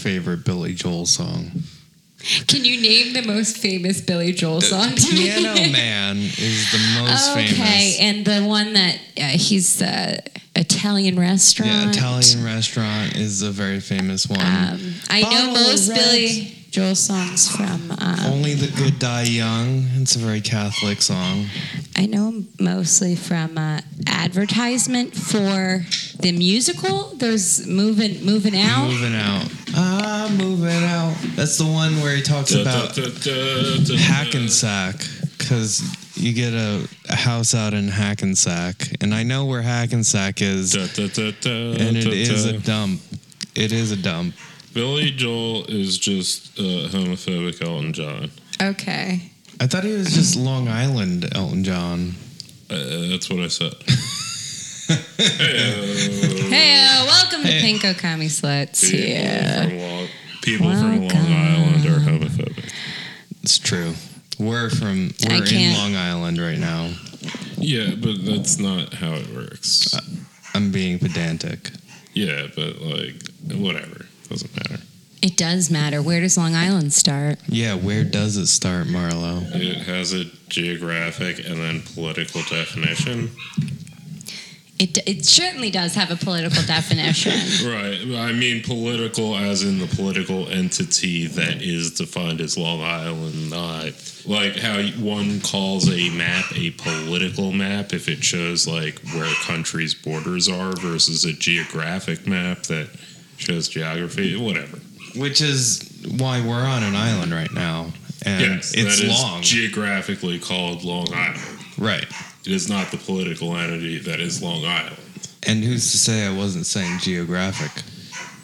Favorite Billy Joel song? Can you name the most famous Billy Joel song? Piano Man is the most Okay, famous. Okay, and the one that uh, he's uh, Italian restaurant. Yeah, Italian restaurant is a very famous one. Um, I know Bottle most. Billy Joel songs from. Um, Only the Good Die Young. It's a very Catholic song. I know 'em mostly from uh, advertisement for the musical. There's moving, moving out. Moving out. Ah, moving out. That's the one where he talks about Hackensack because you get a, a house out in Hackensack, and I know where Hackensack is, and it is a dump. It is a dump. Billy Joel is just uh, homophobic Elton John. Okay. I thought he was just Long Island Elton John. Uh, that's what I said. Hey, Hey, uh, welcome to Hey. Pinko Commie Sluts. people Yeah. from Long, people from Long Welcome. Island are homophobic. It's true. We're from I we're in can't- Long Island right now. Yeah, but that's not how it works. I'm being pedantic. Yeah, but like whatever, doesn't matter. It does matter. Where does Long Island start? Yeah, where does it start, Marlo? It has a geographic and then political definition. It, it certainly does have a political definition. Right. I mean political as in the political entity that is defined as Long Island, not like how one calls a map a political map if it shows like where a country's borders are versus a geographic map that shows geography, whatever. Which is why we're on an island right now, and yes, it's that is long. geographically called Long Island. right. It is not the political entity that is Long Island. And who's to say I wasn't saying geographic?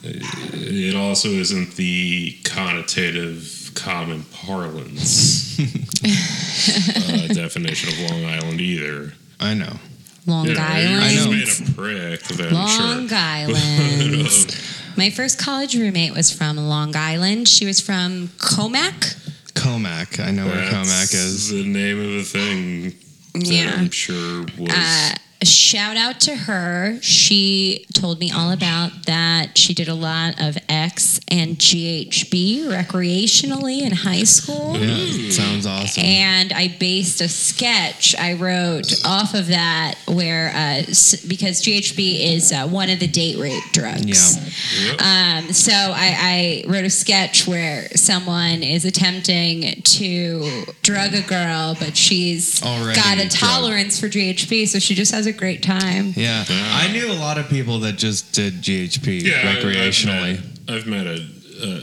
It also isn't the connotative common parlance uh, definition of Long Island either. I know. Long Yeah, Island. You're know. just being a prick, then Long sure. Island. My first college roommate was from Long Island. She was from Commack. Commack. I know where Commack is. the name of the thing that Yeah. I'm sure was. Uh, shout out to her. She told me all about that. She did a lot of X and GHB recreationally in high school. Yeah, sounds awesome. And I based a sketch I wrote off of that, where uh, because GHB is uh, one of the date rape drugs. Yep. Um, so I, I wrote a sketch where someone is attempting to drug a girl, but she's Already got a tolerance for GHB, so she just has a great time. Yeah, I knew a lot of people that just did GHB yeah, recreationally. I've met, I've met a,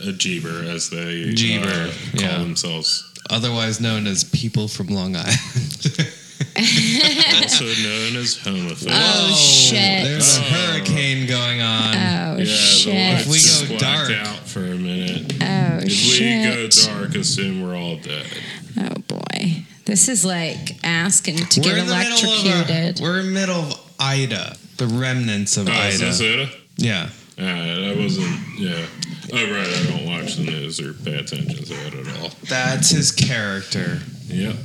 a, a Jeeber, as they Jeeber, uh, call yeah. themselves. otherwise known as people from Long Island. also known as homophobes. Oh, shit. There's a Oh. hurricane going on. Oh yeah, shit! If we just go dark- out for a minute. oh If shit! we go dark, assume we're all dead. Oh boy, this is like asking to we're get in middle of electrocuted. a, we're in the middle of Ida, the remnants of Oh, is Ida. this Ida? Yeah, Alright, I wasn't. Yeah. Oh, right. I don't watch the news or pay attention to it at all. that's his character. Yep.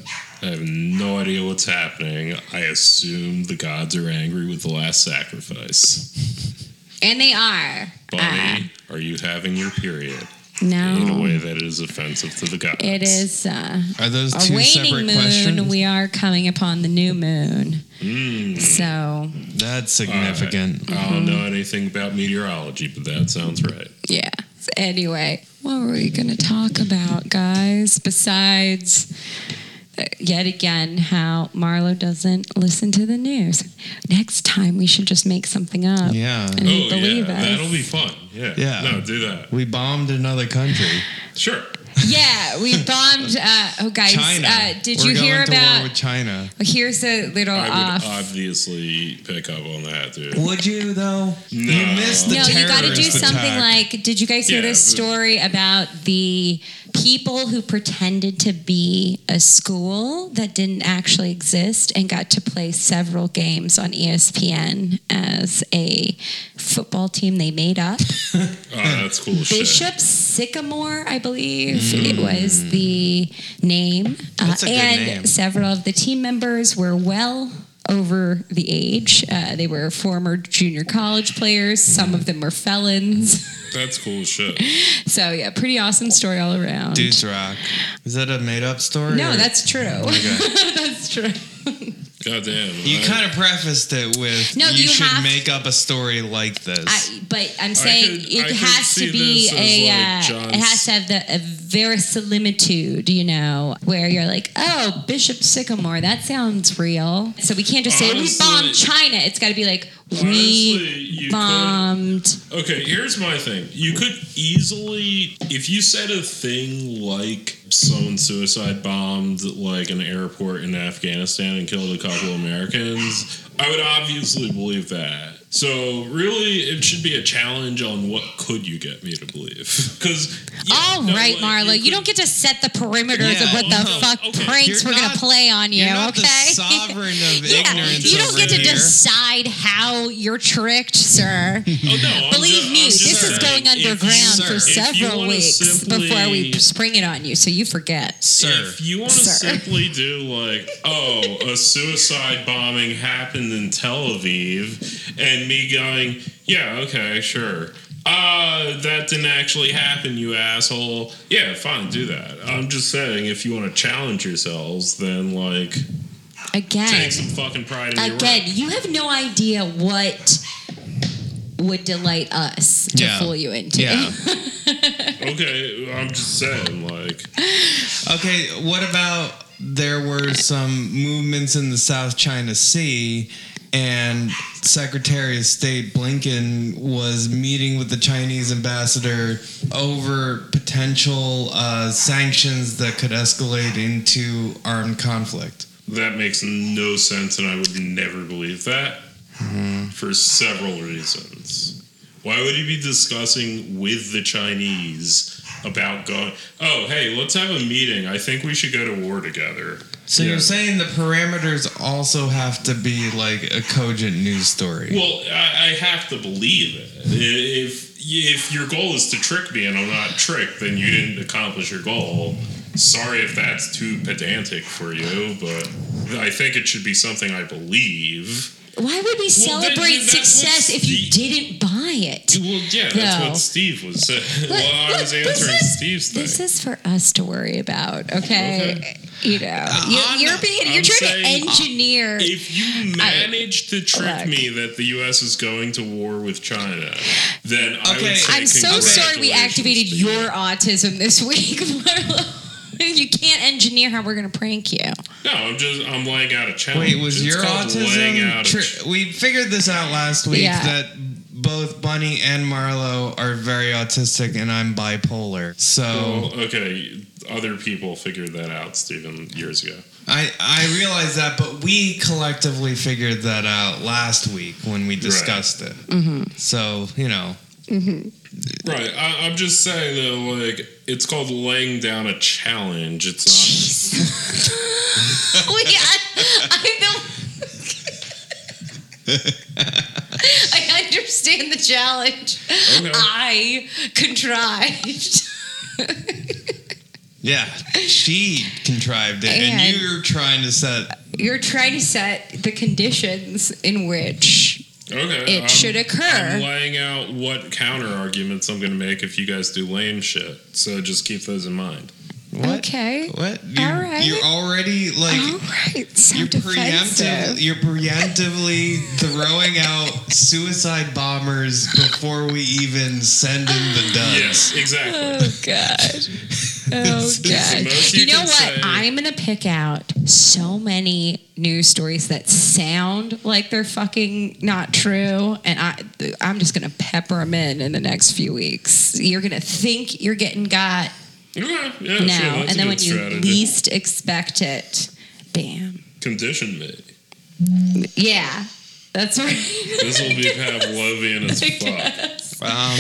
I have no idea what's happening. I assume the gods are angry with the last sacrifice. and they are. Bunny, are you having your period Uh, no, in a way that is offensive to the gods? it is uh, Are those two a two waning separate moon. questions? We are coming upon the new moon, Mm. so That's significant. I don't know anything about meteorology, but that sounds right. yeah. Anyway, what were we going to talk about, guys? Besides yet again how Marlo doesn't listen to the news. Next time we should just make something up. Yeah. And Oh he'd believe yeah, us. that'll be fun. Yeah. Yeah. No, do that. We bombed another country. Sure. Yeah, we bombed. Uh, oh, guys, China. Uh, did We're you hear going to war about? with China? Here's a little I would off. obviously pick up on that, dude. Would you though? No. You missed the no, you got to do terrorist something attack. like. Did you guys hear Yeah, this but- story about the people who pretended to be a school that didn't actually exist and got to play several games on ESPN as a football team they made up? Oh, that's cool shit. Bishop Sycamore, I believe it was the name. Uh, That's a good and name. several of the team members were well over the age. Uh, they were former junior college players. Some of them were felons. That's cool shit. So yeah, pretty awesome story all around. Dudes Rock. Is that a made up story? no, or- that's true. Okay. that's true. Goddamn. You I- kind of prefaced it with No, you, you should make up a story like this. I, but I'm saying could- it I has to be a. like, uh, it has to have the a verisimilitude, you know, where you're like, oh, Bishop Sycamore, that sounds real. So we can't just say we Honestly- bombed China. It's got to be like We you could- bombed. Okay, here's my thing. You could easily, if you said a thing like someone suicide bombed like an airport in Afghanistan and killed a couple Americans, I would obviously believe that. So really, it should be a challenge on what could you get me to believe? Because All right, Marla, you, don't get to set the perimeters of Yeah, what the well, fuck okay. pranks You're we're not- gonna play on you. You're not the okay, sovereign of yeah, ignorance you don't over get to here. decide how you're tricked, sir. Oh, no, Believe ju- me, I'm this is going underground sir, for several weeks simply- before we spring it on you, so you forget. Sir. If you want to simply do like, oh, a suicide bombing happened in Tel Aviv, and me going, yeah, okay, sure. Uh, that didn't actually happen, you asshole. Yeah, fine, do that. I'm just saying, if you want to challenge yourselves, then like, Again, take some fucking pride in again, work. you have no idea what would delight us to Yeah. fool you into. Yeah. Okay, I'm just saying, like, Okay, what about there were some movements in the South China Sea and Secretary of State Blinken was meeting with the Chinese ambassador over potential uh, sanctions that could escalate into armed conflict. that makes no sense, and I would never believe that for several reasons. Why would he be discussing with the Chinese about going? Oh, hey, let's have a meeting. I think we should go to war together. So Yeah. you're saying the parameters also have to be like a cogent news story. Well, I, I have to believe it. If if your goal is to trick me and I'm not tricked, then you didn't accomplish your goal. Sorry if that's too pedantic for you, but I think it should be something I believe. Why would we Well, celebrate then success if you didn't buy it? Well, yeah, that's No. what Steve was uh, saying. Look, well, I was answering is- Steve's thing. This is for us to worry about, okay? Okay. You know, I'm you're being, you're I'm trying saying- to engineer. if you manage to trick look. me that the U.S. is going to war with China, then I would say I'm so sorry we activated your autism this week, Marlo. You can't engineer how we're going to prank you. No, I'm just I'm laying out a challenge. Wait, was It's your autism? out a Tri- ch- we figured this out last week Yeah. that both Bunny and Marlo are very autistic, and I'm bipolar. So Well, okay, other people figured that out, Stephen, years ago. I I realize that, but we collectively figured that out last week when we discussed it. Mm-hmm. So you know, Mm-hmm. Right. I, I'm just saying though, like it's called laying down a challenge. It's we, I, I, don't- I understand the challenge. Okay. I contrived. yeah, she contrived it, and, And- you're trying to set. You're trying to set the conditions in which not okay. It should occur. I'm laying out what counter arguments I'm going to make if you guys do lame shit. So just keep those in mind. What? Okay. What? You're, All right. You're already like. All right, so You're defensive. preemptive. You're preemptively throwing out suicide bombers before we even send in the duds. Yes, exactly. Oh God. Oh god! You, you know what? say. I'm gonna pick out so many news stories that sound like they're fucking not true, and I I'm just gonna pepper them in in the next few weeks. You're gonna think you're getting got Okay, yeah, now, sure, and then when good you least expect it, bam. Condition me. Yeah, that's right. This will be Pavlovian as fuck. Um,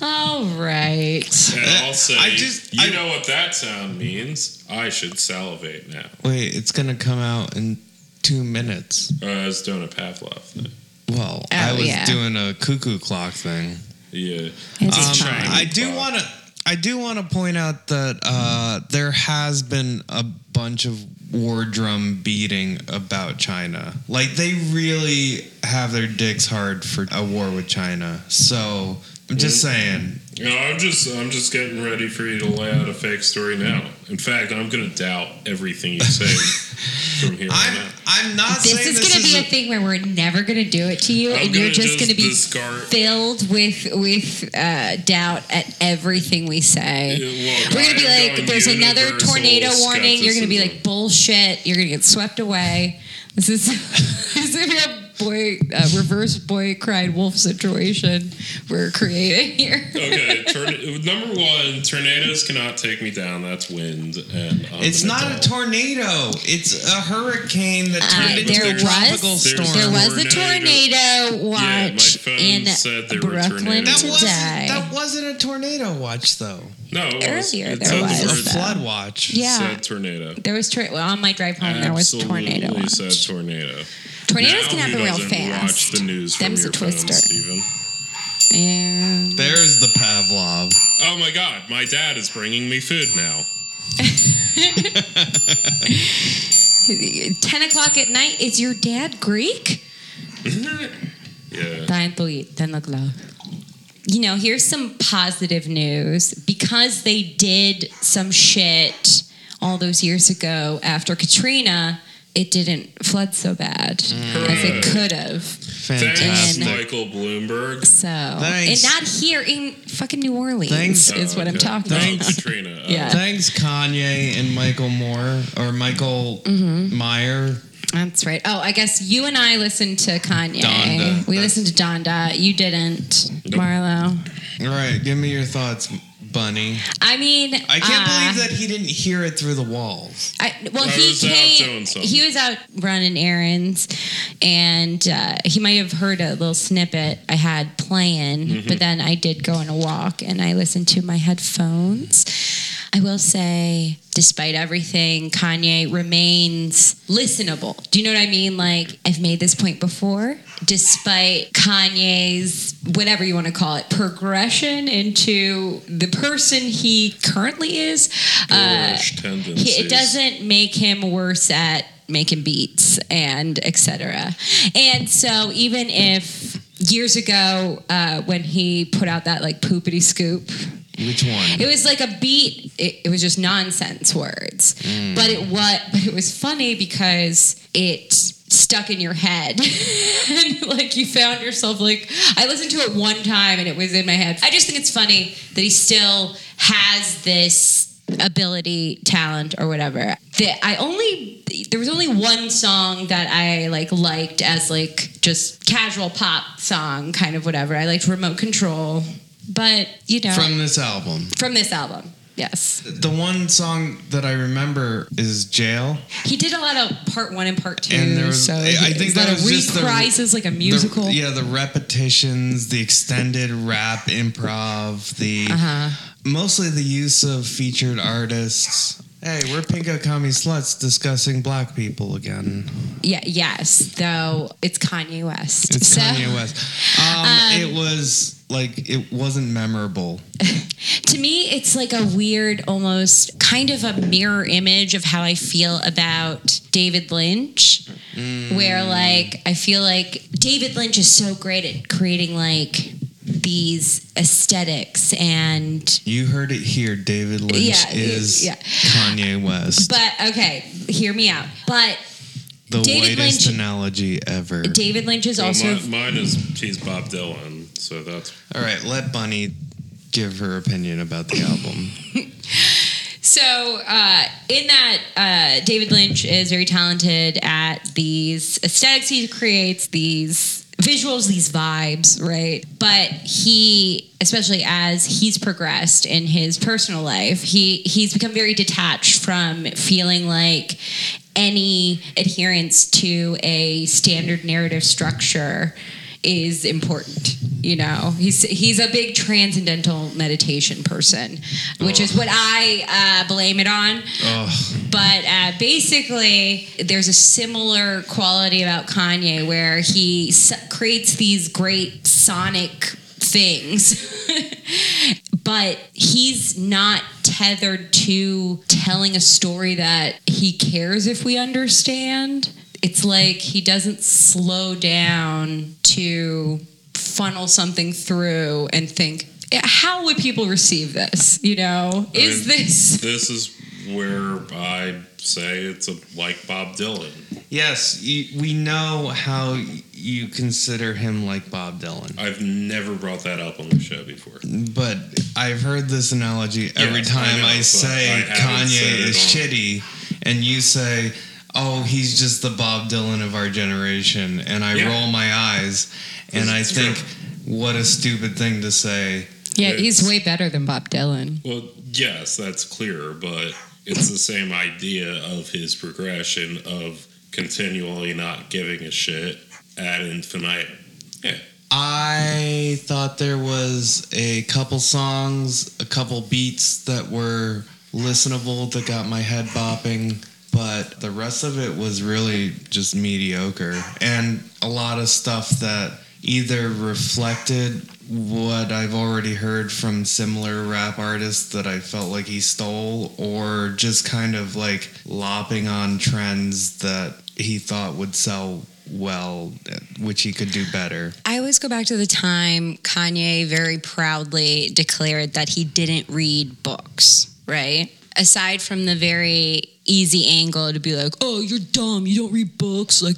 All right. And I'll say, I just- you I- know what that sound means? I should salivate now. wait, it's gonna come out in two minutes. Uh, I was doing a Pavlov thing. Well, I Oh, was yeah. doing a cuckoo clock thing. Yeah. It's Um, fine. I do want to. I do want to point out that uh, there has been a bunch of war drum beating about China. Like they really have their dicks hard for a war with China. So I'm just mm. saying. No, I'm just I'm just getting ready for you to lay out a fake story now. In fact, I'm gonna doubt everything you say from here on I'm. out. I'm not This saying is going to be a- a thing where we're never going to do it to you, I'm and you're gonna just going to be discard. filled with with uh, doubt at everything we say. Look, We're gonna be like, there's another universal tornado warning. You're gonna be like, bullshit. You're gonna get swept away. This is this is gonna be a boy, uh, reverse boy cried wolf situation we're creating here. okay, torn- number one, tornadoes cannot take me down. That's wind, and I'm It's an not a tornado. It's a hurricane that Uh, turned into there a tropical was There's- storm. there was a Tornado. tornado watch phone in said there Brooklyn tornadoes. that wasn't. today. That wasn't a tornado watch though. No, it was. Earlier it there said was, Or word- though. flood watch. Yeah. Said tornado. There was tor- well, on my drive home. There was tornado. Absolutely watch. said tornado. Tornadoes Now can who happen real doesn't fast. Watch the news from Them's your a twister. phone, Steven. And There's the Pavlov. Oh my God, my dad is bringing me food now. ten o'clock at night. Is your dad Greek? Yeah. Tayo to eat, ten o'clock. You know, here's some positive news because they did some shit all those years ago after Katrina. It didn't flood so bad as it could have. Thanks, Fantastic. Michael Bloomberg. So, Thanks. and not here in fucking New Orleans Thanks. is what I'm talking Thanks. about. Katrina. Uh, Yeah. Thanks, Kanye and Michael Moore or Michael Mm-hmm. Meyer. That's right. Oh, I guess you and I listened to Kanye. Donda. We That's- listened to Donda. You didn't, Nope. Marlo. All right, give me your thoughts, Bunny. I mean, I can't uh, believe that he didn't hear it through the walls. I, well, I he was came. He was out running errands, and uh, he might have heard a little snippet I had playing. Mm-hmm. But then I did go on a walk, and I listened to my headphones. I will say, despite everything, Kanye remains listenable. Do you know what I mean? Like I've made this point before. Despite Kanye's whatever you want to call it progression into the person he currently is, uh, he, it doesn't make him worse at making beats and etc. And so even if years ago uh, when he put out that like poopity scoop, Which one? it was like a beat. It, it was just nonsense words, mm. but it what? But it was funny because it stuck in your head, and like you found yourself like I listened to it one time and it was in my head. I just think it's funny that he still has this ability, talent, or whatever. That I only there was only one song that I like liked as like just casual pop song, kind of whatever. I liked Remote Control. But you know, From this album. from this album. Yes. The one song that I remember is Jail. He did a lot of part one and part two. And there was- so I- I think that was just the- reprises like a The- musical. yeah, the repetitions, the extended rap improv, the Uh-huh. mostly the use of featured artists. Hey, we're Pinko Commie Sluts discussing black people again. Yeah, yes. Though it's Kanye West. It's So, Kanye West. Um, it was like it wasn't memorable. To me, it's like a weird, almost kind of a mirror image of how I feel about David Lynch. Where mm. like I feel like David Lynch is so great at creating like these aesthetics and You heard it here. David Lynch Yeah, is yeah. Kanye West. but okay, hear me out. But the David whitest Lynch- analogy ever. David Lynch is Well, also mi- mine is he's Bob Dylan, so that's All right, let Bunny give her opinion about the album. So, uh, in that, uh, David Lynch is very talented at these aesthetics he creates, these visuals, these vibes, right? But he, especially as he's progressed in his personal life, he he's become very detached from feeling like any adherence to a standard narrative structure is important. You know, he's he's a big transcendental meditation person, which is what I uh, blame it on. But uh, basically, there's a similar quality about Kanye where he creates these great sonic things. but he's not tethered to telling a story that he cares if we understand. It's like he doesn't slow down to funnel something through and think, how would people receive this? You know, is mean, this This is where I say it's a, like Bob Dylan. Yes, you, we know how you consider him like Bob Dylan, I've never brought that up on the show before. but I've heard this analogy every Yes, I time know, I, say I Kanye is shitty, and you say, "Oh, he's just the Bob Dylan of our generation," and I Yeah. roll my eyes, and I think, true. "What a stupid thing to say." Yeah, It's- he's way better than Bob Dylan. Well, yes, that's clear, but it's the same idea of his progression of continually not giving a shit ad infinitum. Yeah. I thought there was a couple songs, a couple beats that were listenable that got my head bopping, but the rest of it was really just mediocre. And a lot of stuff that either reflected what I've already heard from similar rap artists that I felt like he stole, or just kind of like lopping on trends that he thought would sell well, which he could do better. I always go back to the time Kanye very proudly declared that he didn't read books, right? Aside from the very easy angle to be like, oh, you're dumb, you don't read books, like,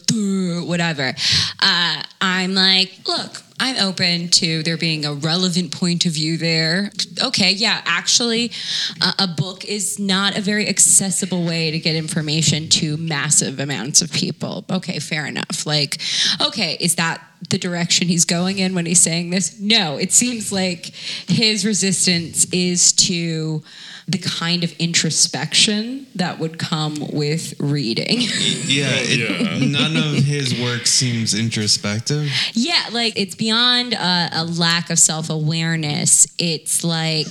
whatever. Uh, I'm like, look, I'm open to there being a relevant point of view there. Okay, yeah, actually, uh, a book is not a very accessible way to get information to massive amounts of people. Okay, fair enough. Like, okay, is that the direction he's going in when he's saying this? No, it seems like his resistance is to the kind of introspection that would come with reading. Yeah, it, Yeah. none of his work seems introspective. Yeah, like it's beyond a, a lack of self awareness. It's like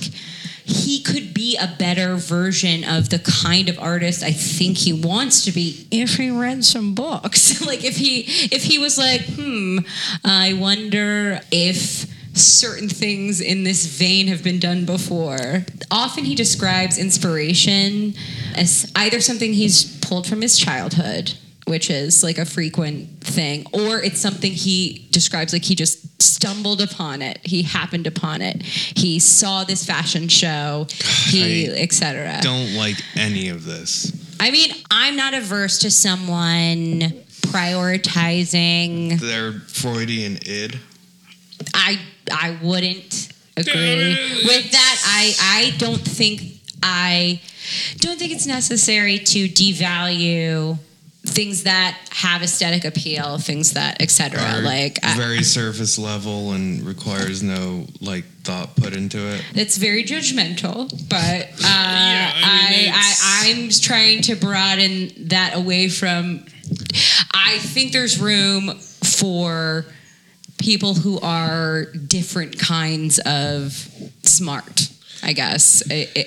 he could be a better version of the kind of artist I think he wants to be if he read some books. like if he if he was like, hmm, I wonder if certain things in this vein have been done before. Often he describes inspiration as either something he's pulled from his childhood, which is like a frequent thing, or it's something he describes like he just stumbled upon it. He happened upon it. He saw this fashion show, he I etc. Don't like any of this. I mean, I'm not averse to someone prioritizing Their Freudian id. I I wouldn't agree with that. I I don't think I don't think it's necessary to devalue things that have aesthetic appeal, things that etc. Like I, very surface level and requires no like thought put into it. it's very judgmental, but uh, Yeah, I mean, I, I I'm trying to broaden that away from. I think there's room for people who are different kinds of smart. I guess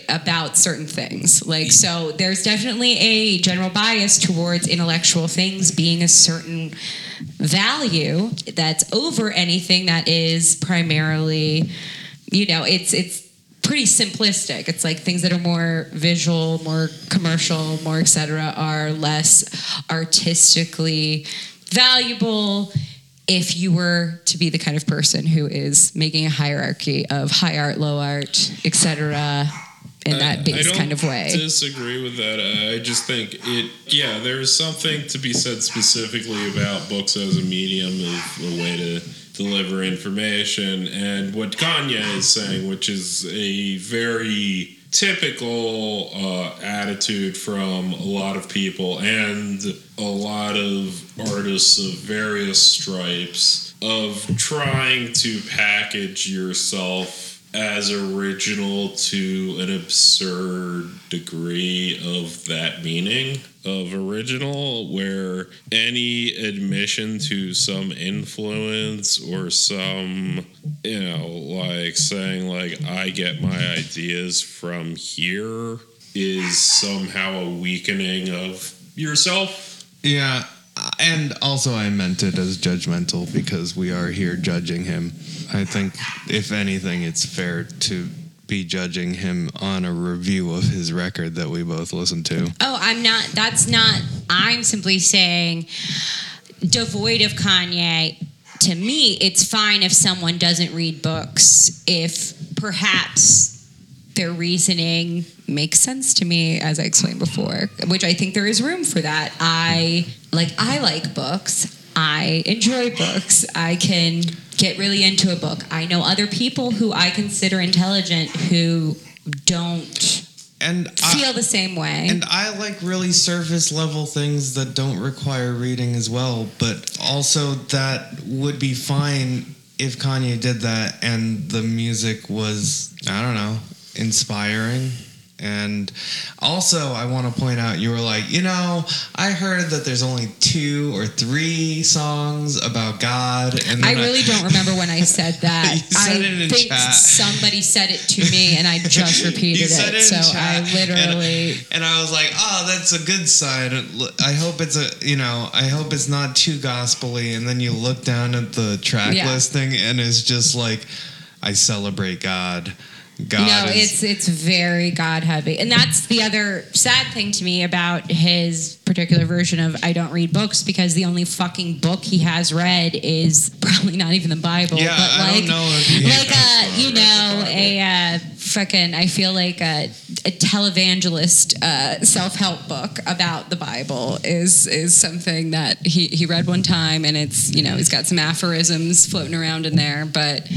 about certain things. Like so, there's definitely a general bias towards intellectual things being a certain value that's over anything that is primarily you know it's it's pretty simplistic it's like things that are more visual more commercial more etc are less artistically valuable if you were to be the kind of person who is making a hierarchy of high art low art etc in that I base kind of way I disagree with that. I just think it. Yeah, there's something to be said specifically about books as a medium, of a way to deliver information. And what Kanye is saying, which is a very typical uh, attitude from a lot of people and a lot of artists of various stripes of trying to package yourself as original to an absurd degree of that meaning of original where any admission to some influence or some you know like saying like i get my ideas from here is somehow a weakening of yourself? Yeah, and also I meant it as judgmental because we are here judging him. I think, if anything, it's fair to be judging him on a review of his record that we both listened to. Oh, I'm not. That's not. I'm simply saying, devoid of Kanye. To me, it's fine if someone doesn't read books. If perhaps their reasoning makes sense to me, as I explained before, which I think there is room for that. I like. I like books. I enjoy books. I can get really into a book. I know other people who I consider intelligent who don't And I, feel the same way. and I like really surface level things that don't require reading as well, but also that would be fine if Kanye did that and the music was, I don't know, inspiring. And also, I want to point out you were like, you know, I heard that there's only two or three songs about God. And I really don't remember when I said that. You said I it in think chat. somebody said it to me, and I just repeated You said it. it So I literally. and, and I was like, "Oh, that's a good sign." I hope it's a, you know, I hope it's not too gospely. And then you look down at the track Yeah. listing, and it's just like, "I celebrate God." God no, is, it's it's very God heavy, and that's the other sad thing to me about his particular version of I don't read books because the only fucking book he has read is probably not even the Bible. Yeah, but I like, don't know like a you not read the know a uh, fucking I feel like a, a televangelist uh, self help book about the Bible is is something that he he read one time, and it's you know he's got some aphorisms floating around in there, but.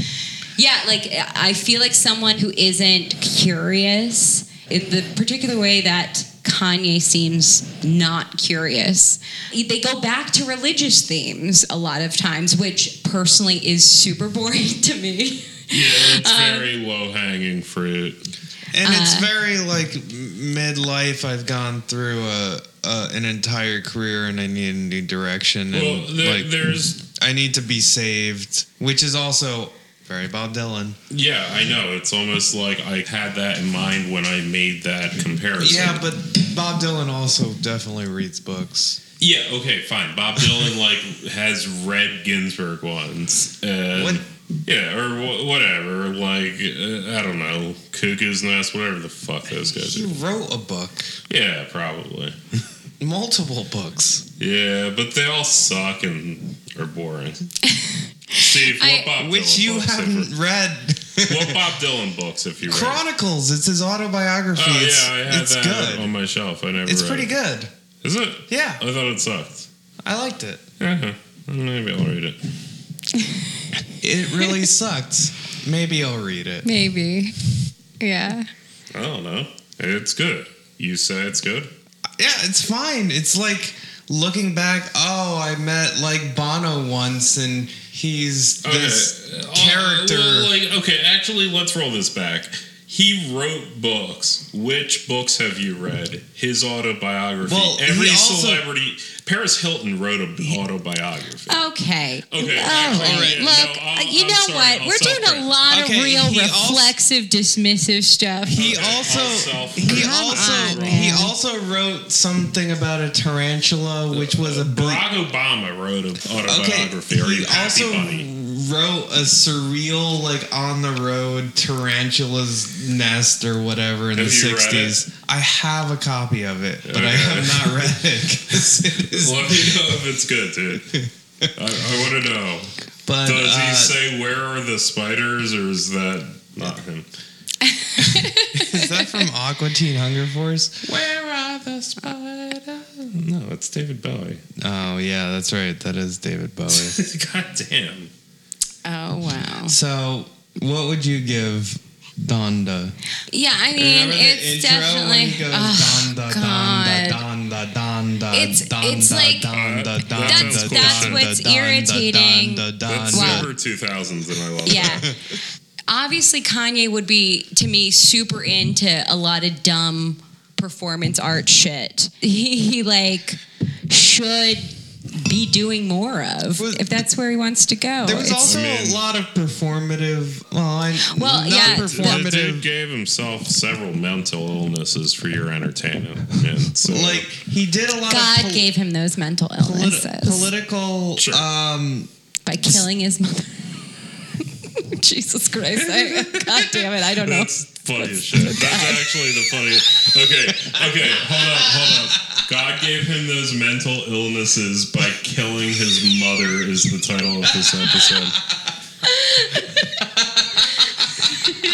Yeah, like I feel like someone who isn't curious in the particular way that Kanye seems not curious. They go back to religious themes a lot of times, which personally is super boring to me. Yeah, it's Um, very low hanging fruit. and it's uh, very like midlife. I've gone through a, a an entire career, and I need a new direction. And Well, there, like, there's I need to be saved, which is also very Bob Dylan. yeah, I know. It's almost like I had that in mind when I made that comparison. Yeah, but Bob Dylan also definitely reads books. yeah, okay, fine. Bob Dylan like has read Ginsberg once, and What? yeah, or wh- whatever. Like uh, I don't know, Cuckoo's Nest, whatever the fuck those guys He are. wrote a book, Yeah, probably. multiple books. Yeah, but they all suck and are boring. Steve, what I- Bob Which Dylan you books have haven't read. What Bob Dylan books if you read? Chronicles. It's his autobiography. Oh it's, yeah, I had it's that good. on my shelf. I never. It's read pretty it. good. Is it? Yeah, I thought it sucked. I liked it. Uh-huh. Maybe I'll read it. It really sucked. Maybe I'll read it. Maybe. Yeah. I don't know. It's good. You say it's good. Yeah, it's fine. It's like looking back. Oh, I met like Bono once, and he's this Uh, character. well, like, okay, actually, let's roll this back. He wrote books. Which books have you read? His autobiography. Well, he Every also- celebrity. Paris Hilton wrote an autobiography. Okay. Okay, All actually, yeah, Look, no, uh, you I'm know sorry, what? I'll We're doing a lot Okay, of real he also- reflexive, dismissive stuff. He Okay, also he also on, he also wrote something about a tarantula, which was a big, Barack Obama wrote an autobiography. Or he you happy also bunny? Wrote a surreal, like on the road tarantula's nest or whatever in Have the you read sixties. I have a copy of it, but I have not read it. it is... Let me know if it's good, dude. I, I want to know. but Does uh, he say where are the spiders, or is that not him? is that from Aqua Teen Hunger Force? Where are the spiders? No, it's David Bowie. Oh yeah, that's right. That is David Bowie. God damn. Oh wow. So, what would you give Donda? Yeah, I mean Remember the it's intro when definitely. he goes, oh, Donda, God. Donda, Donda, Donda, It's- Donda, it's like- Donda, Donda, That's- Donda, that's Donda, what's Donda, irritating. Donda, That's Donda. Wow. super 2000s, and I love Yeah. that. Obviously, Kanye would be to me super into a lot of dumb performance art shit. He, he like should be doing more of Was- if that's where he wants to go. There was It's- also I mean- a lot of performative. Well, I, Well, not yeah, The dude gave himself several mental illnesses for your entertainment. And so, Like he did a lot God of pol- gave him those mental politi- illnesses political. Sure. Um, by killing his mother. Jesus Christ! I, God damn it! I don't know. That's funny as shit. That's actually the funniest. Okay, okay, hold up, hold up. God gave him those mental illnesses by killing his mother, is the title of this episode.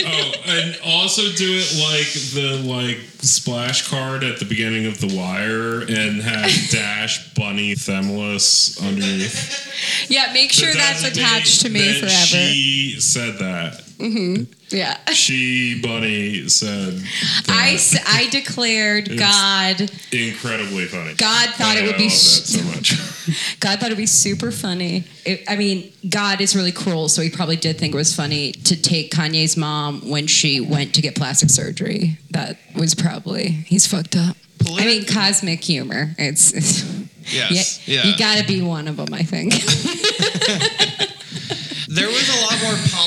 oh, and also do it like the like splash card at the beginning of The Wire and have Dash Bunny Themless underneath. Yeah, make sure that's attached to me forever. She said that. Mm-hmm. yeah. She Bunny said I, that. s- I declared God incredibly funny. God thought it I would be love that so much. God thought it'd be super funny. It, I mean, God is really cruel, so he probably did think it was funny to take Kanye's mom when she went to get plastic surgery. That was probably he's fucked up. I mean, cosmic humor. It's, it's yes. yeah, Yeah. you got to be one of them. I think. there was a lot more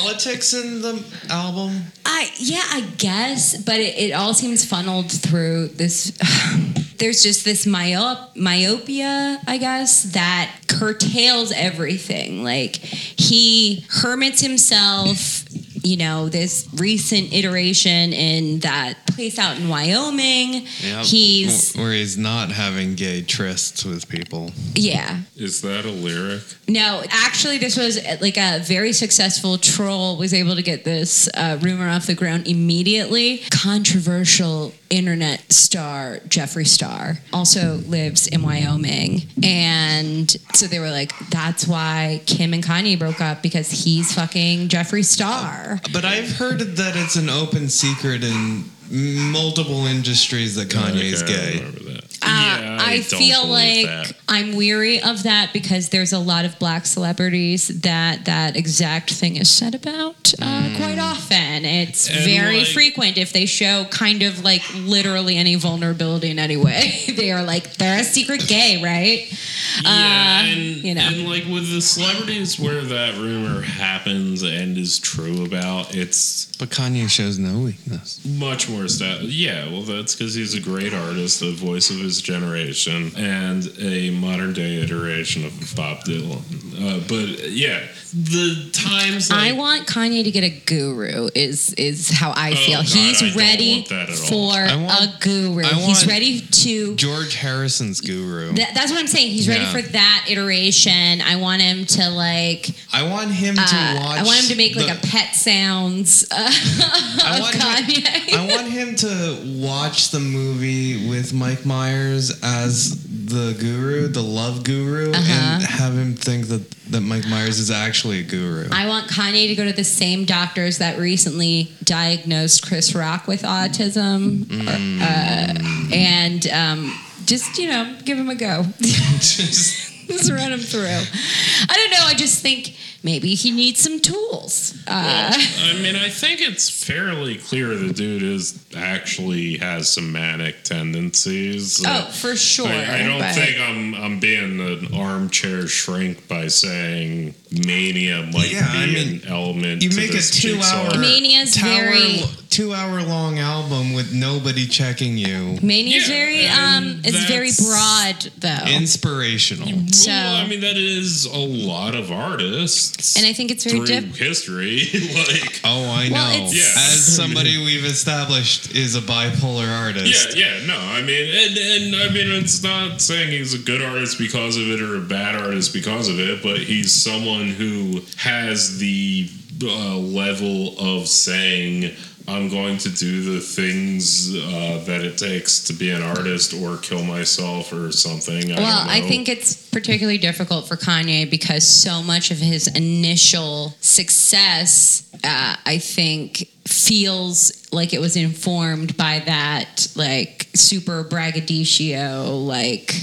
politics in the album. I yeah, I guess, but it, it all seems funneled through this. There's just this myop, myopia, I guess, that curtails everything. Like he hermits himself. You know, this recent iteration in that place out in Wyoming. Yep. He's where he's not having gay trysts with people. yeah. Is that a lyric? No, actually, this was uh, like a very successful troll was able to get this uh, rumor off the ground immediately. Controversial internet star Jeffree Star also lives in Wyoming, and so they were like, "That's why Kim and Kanye broke up because he's fucking Jeffree Star." But I've heard that it's an open secret in multiple industries that Kanye's Okay, I gay. Remember that. Uh, yeah, I, I, don't feel like that. I'm weary of that because there's a lot of black celebrities that that exact thing is said about uh, quite often. It's And, very like- frequent if they show kind of like literally any vulnerability in any way. they are like they're a secret gay, right? Yeah, Uh, and, you know. and like with the celebrities where that rumor happens and is true about, it's But Kanye shows no weakness. much more stat. Yeah, well, that's because he's a great artist, the voice of his generation, and a modern day iteration of Bob Dylan. Uh, but yeah, the times like, I want Kanye to get a guru. Is is how I Oh, feel. God, He's I ready want that at all. for want- a guru. He's ready to George Harrison's guru. That, that's what I'm saying. He's ready Yeah. for that iteration. I want him to like. I want him to Uh, watch. I want him to make like a pet sounds uh, I of want him- Kanye. I want him to watch the movie with Mike Myers as the guru, the love guru, Uh-huh. and have him think that, that Mike Myers is actually a guru. I want Kanye to go to the same doctors that recently diagnosed Chris Rock with autism, Mm. uh, and um, just you know give him a go. Just- just run him through. I don't know. I just think maybe he needs some tools. Uh, I mean, I think it's fairly clear the dude is actually has some manic tendencies. oh, for sure. I, I don't but- think I'm I'm being an armchair shrink by saying mania might Yeah, be I mean, an element. you to make a two-hour jigsaw. Mania's very- two hour long album with nobody checking you. Mania's Yeah, very um it's very broad though. Inspirational. so Well, I mean, that is a lot of artists and I think it's very through diff- history. like, Oh, I know. Well, it's- Yeah. As somebody we've established is a bipolar artist. yeah, yeah, no, I mean, and, and I mean, it's not saying he's a good artist because of it or a bad artist because of it, but he's someone who has the uh, level of saying, I'm going to do the things uh, that it takes to be an artist or kill myself or something. I well, I think it's particularly difficult for Kanye because so much of his initial success, uh, I think, feels like it was informed by that, like super braggadocio, like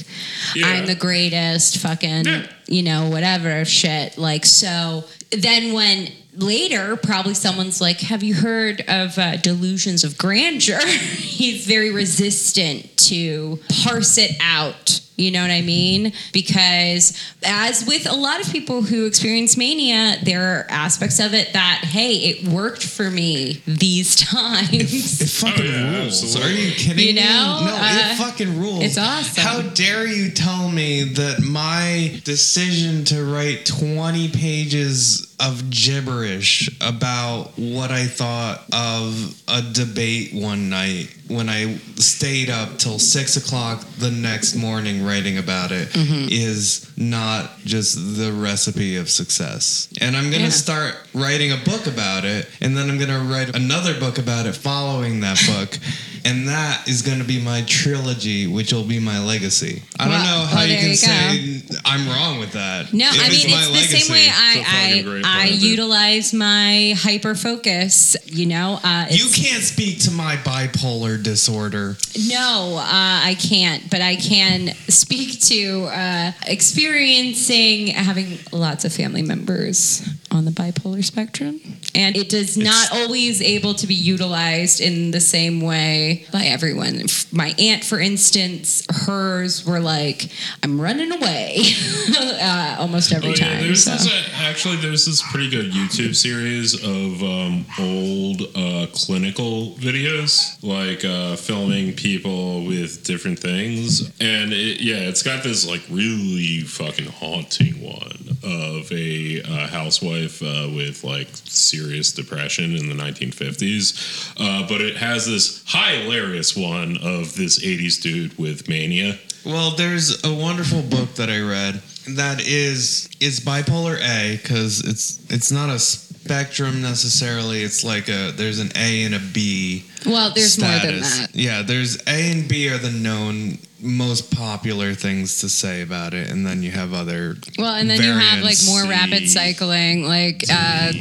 Yeah. I'm the greatest, fucking, Yeah. you know, whatever shit. Like, so then when later probably someone's like have you heard of uh, delusions of grandeur? He's very resistant to parse it out you know what i mean because as with a lot of people who experience mania there are aspects of it that hey it worked for me these times It fucking Oh, yeah, rules. absolutely. Are you kidding You me? know, No, uh, it fucking rules. it's awesome. How dare you tell me that my decision to write 20 pages of gibberish about what I thought of a debate one night when I stayed up till six o'clock the next morning writing about it is Mm-hmm. not just the recipe of success. And I'm going to Yeah. start writing a book about it, and then I'm going to write another book about it following that book. And that is going to be my trilogy, which will be my legacy. I don't know how well, you can you say I'm wrong with that. No, I mean it's the same way It's a fucking I I, I utilize my hyper focus. You know, uh, you can't speak to my bipolar disorder. No, uh, I can't, but I can speak to uh, experiencing having lots of family members on the bipolar spectrum. And it is not always able to be utilized in the same way by everyone. My aunt, for instance, hers were like, I'm running away uh, almost every Oh, yeah, time. there's so. this, uh, actually, there's this pretty good YouTube series of um, old uh, clinical videos, like uh, filming people with different things. And it, yeah, it's got this like really fucking haunting one of a uh, housewife uh, with like serious depression in the 1950s. Uh, but it has this hilarious one of this 80s dude with mania. Well, there's a wonderful book that I read that is is bipolar A because it's it's not a spectrum necessarily. It's like a there's an A and a B. well, there's more than that. Yeah, there's A and B are the known most popular things to say about it, and then you have other. Well, and then you have like variants. more rapid cycling, like uh,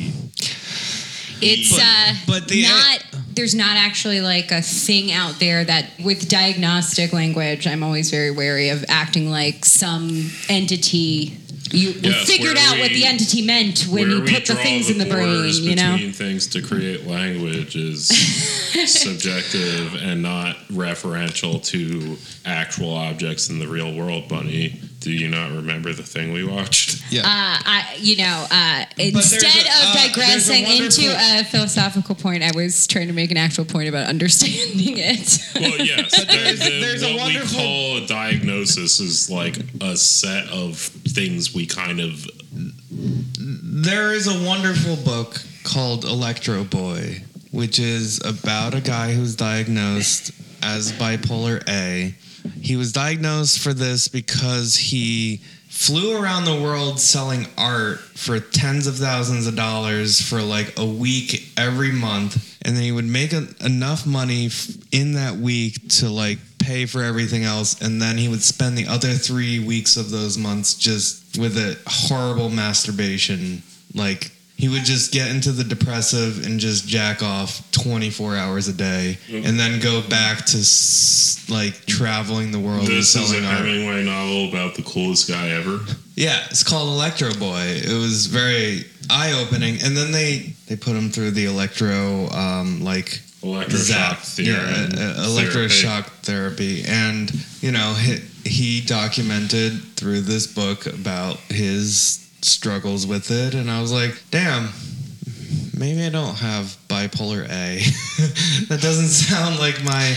it's But- uh, but the- not. There's not actually like a thing out there that with diagnostic language. I'm always very wary of acting like some entity. You we Yes, figured where out what the entity meant when you put the draw things in the brain. You know. things to create language is subjective and not referential to actual objects in the real world. Bunny, do you not remember the thing we watched? Yeah. Uh, I, you know, uh, instead a- of uh, there's a digressing into a philosophical point, I was trying to make an actual point about understanding it. Well, yes. the- there's- the- there's a what wonderful- we call a diagnosis is like a set of things we kind of. There is a wonderful book called Electro Boy, which is about a guy who's diagnosed as bipolar A. He was diagnosed for this because he flew around the world selling art for tens of thousands of dollars for like a week every month. And then he would make a, enough money f- in that week to like pay for everything else. And then he would spend the other 3 weeks of those months just with a horrible masturbation like he would just get into the depressive and just jack off 24 hours a day and then go back to s- like traveling the world This and is a selling art. Hemingway novel about the coolest guy ever. Yeah, it's called Electro Boy. It was very eye opening, and then they they put him through the electro um, like Electroshock theory. yeah, uh, electroshock therapy, and you know he, he documented through this book about his struggles with it, and I was like, damn. Maybe I don't have bipolar A. that doesn't sound like my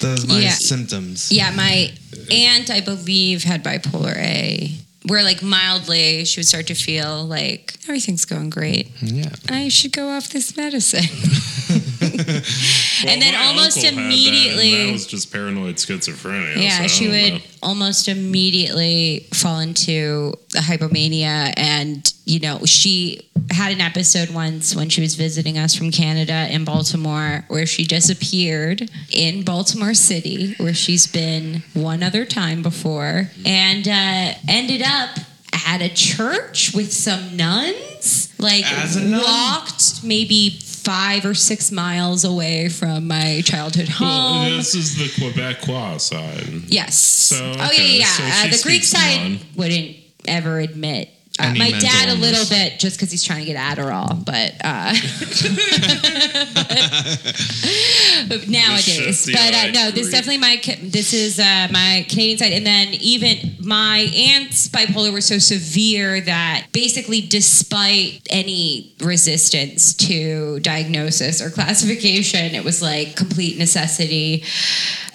those my Yeah. symptoms. Yeah, my aunt, I believe, had bipolar A, where like mildly she would start to feel like everything's going great. Yeah. I should go off this medicine. Well, and then almost uncle had that, immediately- that was just paranoid schizophrenia. yeah, so she would know. almost immediately fall into a hypomania. And, you know, she had an episode once when she was visiting us from Canada in Baltimore where she disappeared in Baltimore City, where she's been one other time before, and uh, ended up at a church with some nuns. Like, As a nun? walked maybe five or six miles away from my childhood home. Well, this is the Quebecois side. Yes. So, oh okay, yeah, yeah. so uh, the Greek side non. wouldn't ever admit. Uh, my dad a little bit just because he's trying to get Adderall, but, uh, but nowadays. But uh, no, this is definitely my this is uh, my Canadian side, and then even my aunt's bipolar was so severe that basically, despite any resistance to diagnosis or classification, it was like complete necessity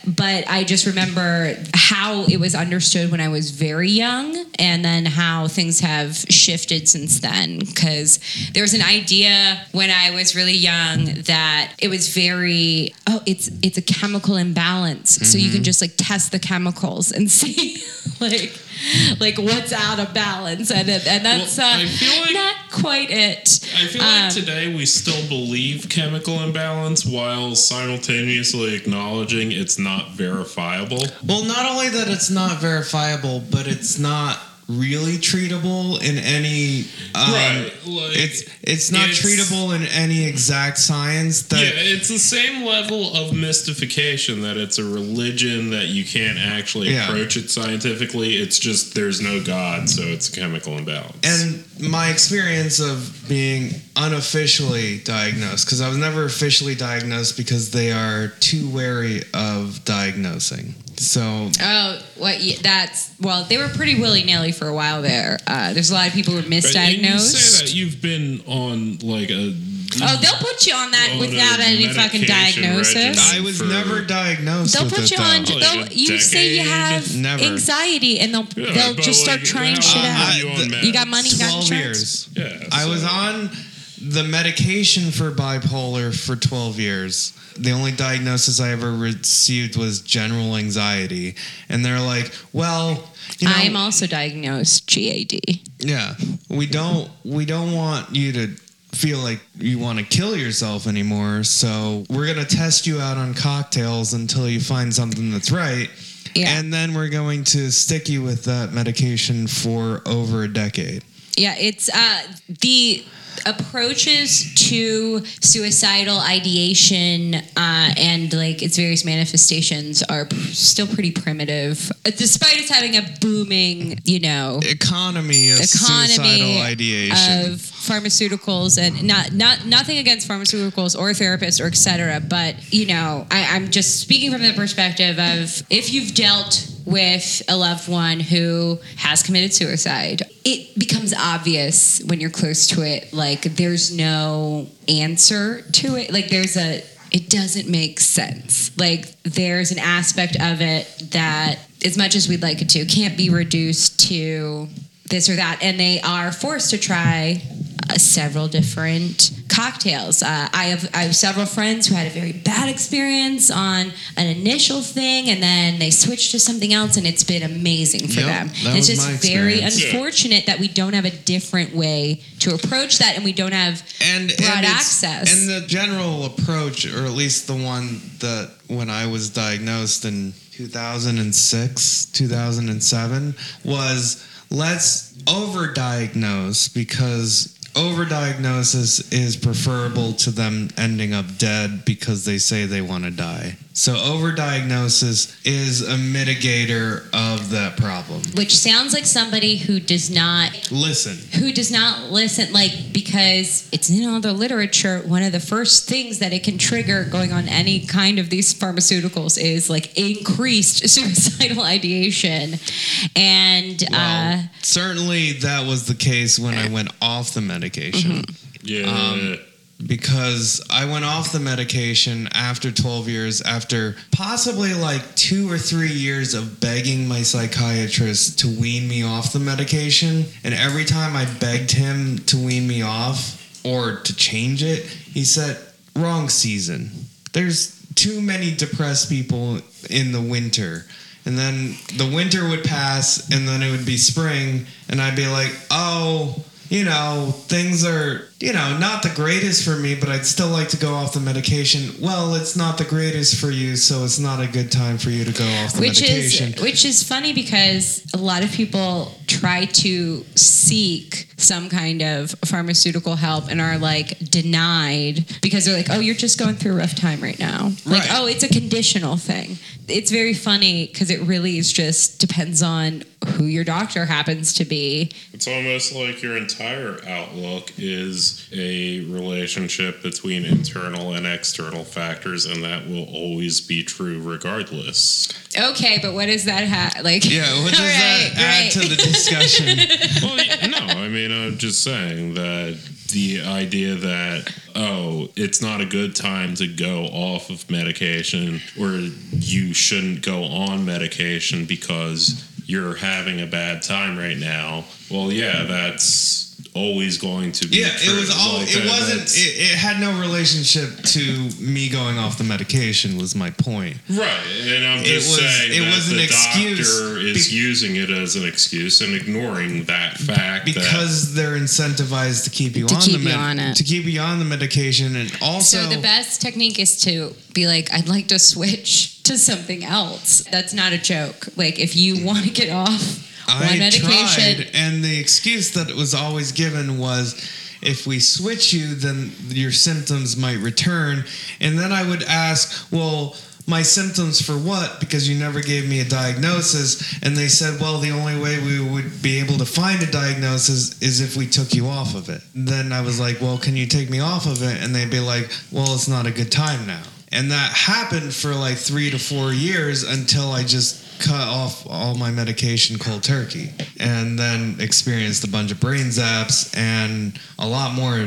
but I just remember how it was understood when I was very young, and then how things have shifted since then. Because there was an idea when I was really young that it was very oh, it's it's a chemical imbalance, so you can mm-hmm. just like test the chemicals and see like like what's out of balance, and it- and that's Well, uh, I feel like- not quite it. I feel Um, like today we still believe chemical imbalance while simultaneously acknowledging it's not verifiable. Well, not only that it's not verifiable, but it's not really treatable in any. Um, Right, like, it's it's not it's- treatable in any exact science. That yeah, it's the same level of mystification that it's a religion that you can't actually Yeah. approach it scientifically. It's just there's no God, so it's a chemical imbalance. And my experience of being unofficially diagnosed, because I was never officially diagnosed because they are too wary of diagnosing. So Oh, what? Yeah, that's well. They were pretty willy nilly for a while there. Uh, there's a lot of people who were Right, and misdiagnosed. you say that you've been on like a Oh, they'll put you on that on without any fucking diagnosis. I was For- never diagnosed. They'll with put it, you on. though. Like They'll, you say you have Never. anxiety, and they'll Yeah, they'll but, just start like, trying how shit out. you You got money, you got 12 insurance. years. Yeah, I was on the medication for bipolar for 12 years. The only diagnosis I ever received was general anxiety. And they're like, well, you know, I am also diagnosed GAD. yeah, we don't we don't want you to feel like you want to kill yourself anymore. So we're going to test you out on cocktails until you find something that's right. Yeah. And then we're going to stick you with that medication for over a decade. Yeah, it's uh, the approaches to suicidal ideation uh, and like its various manifestations are p- still pretty primitive, uh, despite us having a booming, you know, Economy of economy suicidal ideation. of pharmaceuticals and not not nothing against pharmaceuticals or therapists or etc. But you know, I, I'm just speaking from the perspective of if you've dealt with a loved one who has committed suicide, it becomes obvious when you're close to it. Like there's no answer to it. Like there's a it doesn't make sense. Like there's an aspect of it that, as much as we'd like it to, can't be reduced to this or that. And they are forced to try uh, several different cocktails. Uh, I have I have several friends who had a very bad experience on an initial thing, and then they switched to something else, and it's been amazing for Yep, them. that it's was just my very experience. Yeah. unfortunate that we don't have a different way to approach that, and we don't have and broad and access. And the general approach, or at least the one that when I was diagnosed in 2006, 2007, was let's overdiagnose because overdiagnosis is preferable to them ending up dead because they say they want to die. So overdiagnosis is a mitigator of that problem. which sounds like somebody who does not Listen. who does not listen like because it's in all the literature one of the first things that it can trigger going on any kind of these pharmaceuticals is like increased suicidal ideation and uh Well, certainly that was the case when I went off the medication. Yeah. Um, because I went off the medication after 12 years, after possibly like two or three years of begging my psychiatrist to wean me off the medication. And every time I begged him to wean me off or to change it, he said, wrong season. There's too many depressed people in the winter. And then the winter would pass, and then it would be spring, and I'd be like, oh, you know, things are, you know, not the greatest for me, but I'd still like to go off the medication. Well, it's not the greatest for you, so it's not a good time for you to go off the which medication. is which is funny because a lot of people try to seek some kind of pharmaceutical help and are like denied because they're like oh you're just going through a rough time right now like Right. oh it's a conditional thing it's very funny because it really is just depends on who your doctor happens to be It's almost like your entire outlook is a relationship between internal and external factors, and that will always be true regardless. okay but what does that have like yeah, what does all that right, add right. to the discussion? well, no, I mean, I'm just saying that the idea that, oh, it's not a good time to go off of medication or you shouldn't go on medication because you're having a bad time right now. Well, yeah, that's always going to be Yeah, true. it was all. Like, it wasn't. It, it had no relationship to me going off the medication. Was my point. Right, and I'm It just was- saying it that was an the excuse doctor is be- using it as an excuse and ignoring that fact that because they're incentivized to keep you To on keep the you on it. to keep you on the medication, and also So the best technique is to be like, I'd like to switch to something else. That's not a joke. Like if you want to get off one I medication, tried, and the excuse that was always given was. If we switch you, then your symptoms might return. And then I would ask, well, my symptoms for what? Because you never gave me a diagnosis. And they said, well, the only way we would be able to find a diagnosis is if we took you off of it. Then I was like, well, can you take me off of it? And they'd be like, well, it's not a good time now. And that happened for like three to four years until I just cut off all my medication cold turkey and then experienced a bunch of brain zaps and a lot more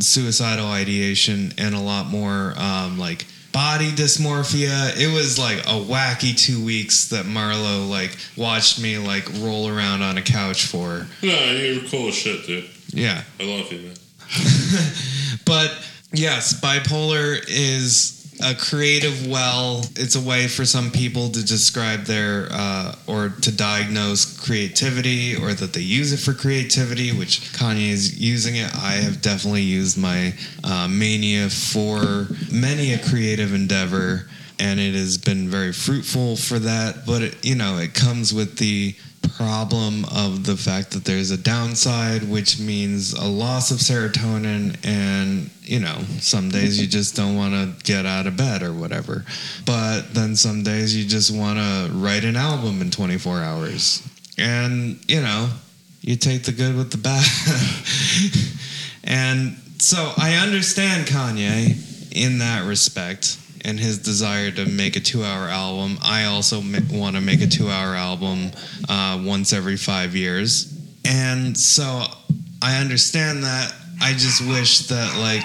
suicidal ideation and a lot more um, like body dysmorphia it was like a wacky two weeks that marlo like watched me like roll around on a couch for No, you're cool as shit, dude. yeah I love you, man. but yes, bipolar is a creative well. It's a way for some people to describe their uh, or to diagnose creativity, or that they use it for creativity. Which Kanye is using it. I have definitely used my uh, mania for many a creative endeavor. And it has been very fruitful for that, but it, you know it comes with the problem of the fact that there's a downside, which means a loss of serotonin, and you know, some days you just don't want to get out of bed or whatever. But then some days you just want to write an album in 24 hours. And, you know, you take the good with the bad. and so I understand Kanye in that respect and his desire to make a two hour album. I also ma- want to make a two hour album uh, once every five years. And so I understand that. I just wish that, like,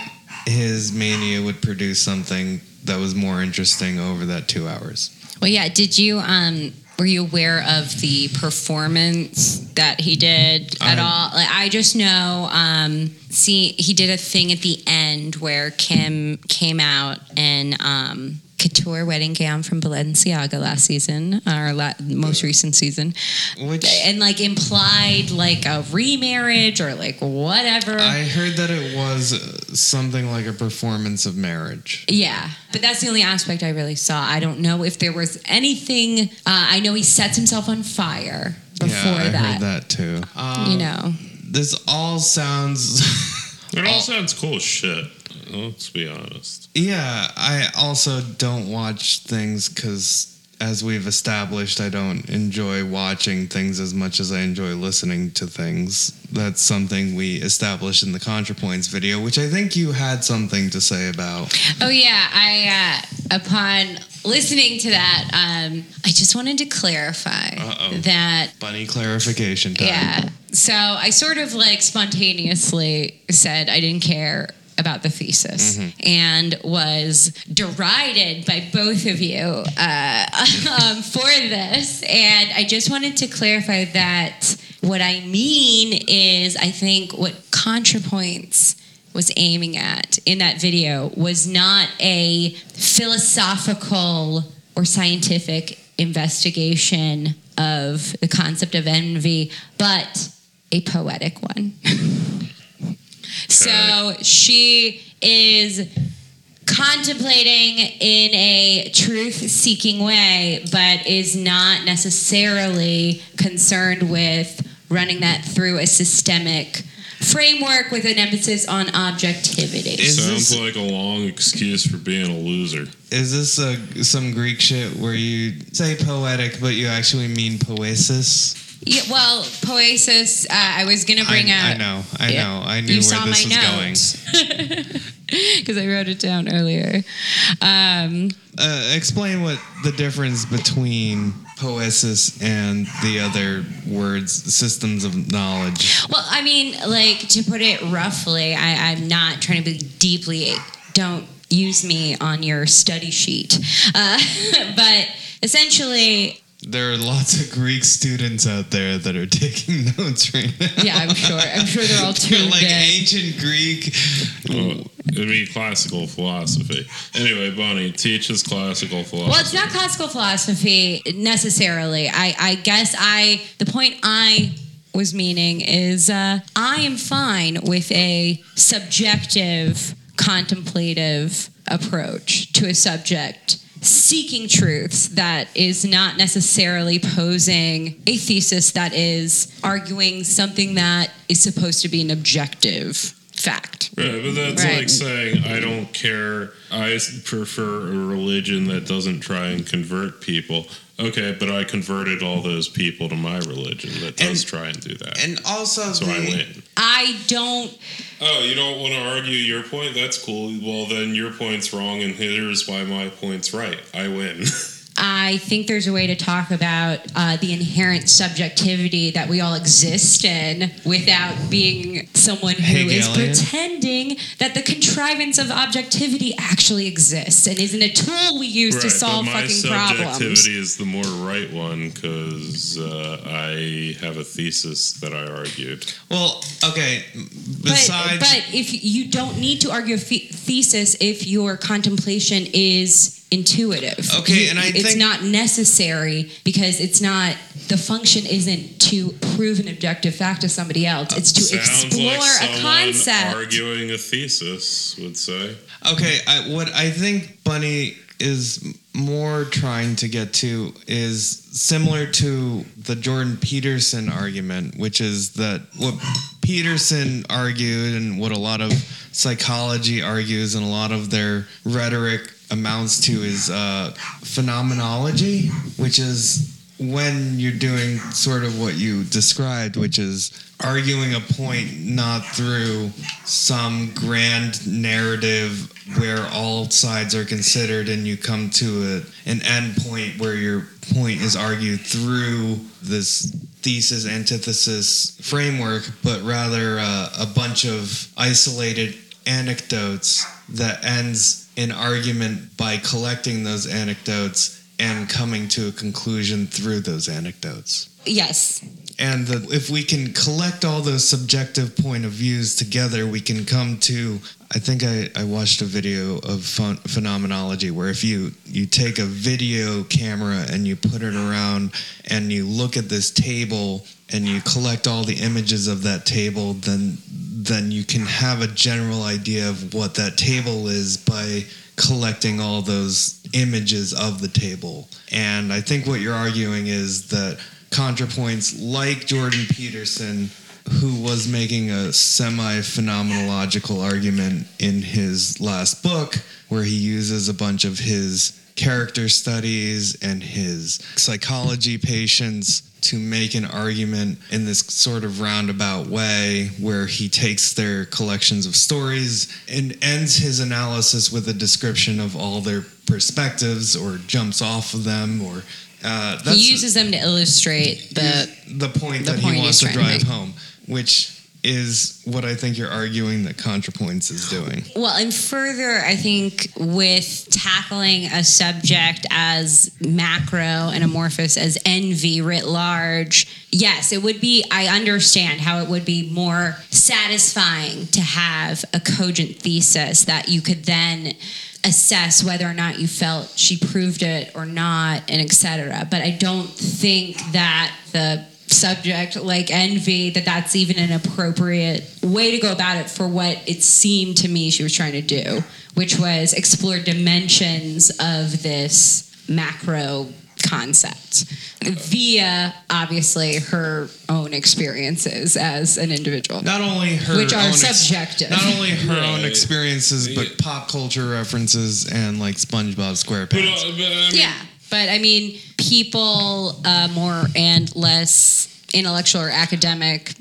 his mania would produce something that was more interesting over that two hours. well, yeah. Did you um were you aware of the performance that he did at I- all? Like, I just know, um, see, he did a thing at the end where Kim came out in um, couture wedding gown from Balenciaga last season, our la- most recent season, Which and like implied like a remarriage or like whatever. I heard that it was uh, something like a performance of marriage. Yeah, but that's the only aspect I really saw. I don't know if there was anything. Uh, I know he sets himself on fire before yeah, I that. heard that too. Um, You know, this all sounds. It all sounds cool as shit. Let's be honest. yeah, I also don't watch things because, as we've established, I don't enjoy watching things as much as I enjoy listening to things. That's something we established in the ContraPoints video, which I think you had something to say about. oh yeah. I uh, upon listening to that, um, I just wanted to clarify Uh-oh. that Bunny clarification time. Yeah. So I sort of like spontaneously said I didn't care about the thesis and was derided by both of you uh, um, for this. And I just wanted to clarify that what I mean is I think what ContraPoints was aiming at in that video was not a philosophical or scientific investigation of the concept of envy, but a poetic one. So she is contemplating in a truth seeking way, but is not necessarily concerned with running that through a systemic framework with an emphasis on objectivity. Is Sounds this- like a long excuse for being a loser. Is this a, some Greek shit where you say poetic, but you actually mean poesis? Yeah, well, poesis. Uh, I was going to bring I, up. I know, I Yeah. know, I knew You where this was going. because I wrote it down earlier. Um, Uh, explain what the difference between poesis and the other words, systems of knowledge. well, I mean, like to put it roughly, I, I'm not trying to be deeply. Don't use me on your study sheet, uh, but essentially, There are lots of Greek students out there that are taking notes right now. yeah, I'm sure. I'm sure they're all They're like in. ancient Greek. Well, it'd be classical philosophy. Anyway, Bonnie teaches classical philosophy. Well, it's not classical philosophy necessarily. I, I guess I the point I was meaning is uh, I am fine with a subjective, contemplative approach to a subject. Seeking truths that is not necessarily posing a thesis that is arguing something that is supposed to be an objective fact. Right, but that's Right. like saying I don't care. I prefer a religion that doesn't try and convert people. Okay, but I converted all those people to my religion that does And- try and do that. And also, so the, I win. I don't Oh, you don't want to argue your point? That's cool. Well, then your point's wrong, and here's why my point's right. I win. I think there's a way to talk about uh, the inherent subjectivity that we all exist in without being someone who is Hegelian. pretending that the contrivance of objectivity actually exists and isn't a tool we use to Right, solve but my fucking subjectivity problems. is the more right one because uh, I have a thesis that I argued. well, okay. Besides, but if you don't need to argue a thesis if your contemplation is intuitive. Okay, You- and I it's think- not necessary because it's not the function isn't to prove an objective fact to somebody else. It's to Sounds explore like a concept. arguing a thesis would say. Okay, I, what I think Bunny is more trying to get to is similar to the Jordan Peterson argument, which is that what Peterson argued and what a lot of psychology argues and a lot of their rhetoric amounts to is uh, phenomenology, which is when you're doing sort of what you described, which is arguing a point not through some grand narrative where all sides are considered and you come to a, an end point where your point is argued through this thesis antithesis framework, but rather uh, a bunch of isolated anecdotes that ends an argument by collecting those anecdotes and coming to a conclusion through those anecdotes. yes. And the, if we can collect all those subjective point of views together, we can come to. I think I, I watched a video of phen- phenomenology where if you you take a video camera and you put it around and you look at this table and you collect all the images of that table, then then you can have a general idea of what that table is by collecting all those images of the table. And I think what you're arguing is that ContraPoints like Jordan Peterson, who was making a semi phenomenological argument in his last book, where he uses a bunch of his character studies and his psychology patients to make an argument in this sort of roundabout way where he takes their collections of stories and ends his analysis with a description of all their perspectives or jumps off of them or uh, he uses them to illustrate the the point the that point he wants to trying to drive home, which is what I think you're arguing that ContraPoints is doing. Well, and further, I think with tackling a subject as macro and amorphous as envy writ large, yes, it would be, I understand how it would be more satisfying to have a cogent thesis that you could then assess whether or not you felt she proved it or not and etc but i don't think that the subject like envy that that's even an appropriate way to go about it for what it seemed to me she was trying to do which was explore dimensions of this macro concept via obviously her own experiences as an individual Not only her Which are own ex- subjective. not only her own experiences, but pop culture references and like SpongeBob But, SquarePants. uh, but I mean, yeah but i mean people uh, more and less intellectual or academic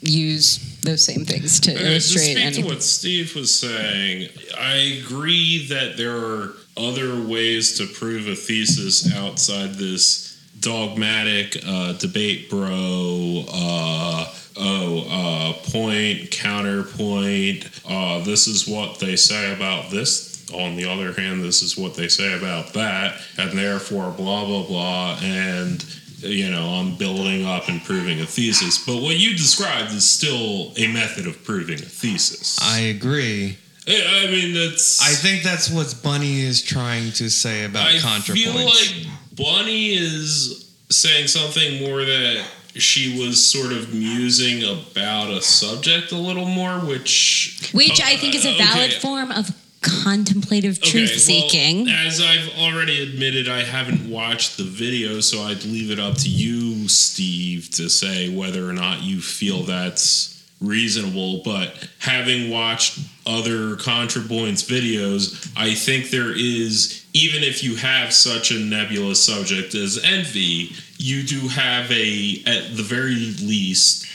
use those same things to to illustrate speak to anything. what Steve was saying, I agree that there are other ways to prove a thesis outside this dogmatic uh, debate, bro. Uh, oh, uh, point, counterpoint. Uh, this is what they say about this. On the other hand, this is what they say about that, and therefore, blah blah blah, and you know, I'm building up and proving a thesis. But what you described is still a method of proving a thesis. I agree. I, I mean, that's. I think that's what Bunny is trying to say about I ContraPoints. feel like Bunny is saying something more that she was sort of musing about a subject a little more, which. Which Oh, I think is a uh, valid okay. form of contemplative Okay, truth well, seeking. as I've already admitted, I haven't watched the video, so I'd leave it up to you, Steve, to say whether or not you feel that's reasonable. But having watched other ContraPoints videos, I think there is, even if you have such a nebulous subject as envy, you do have a, at the very least,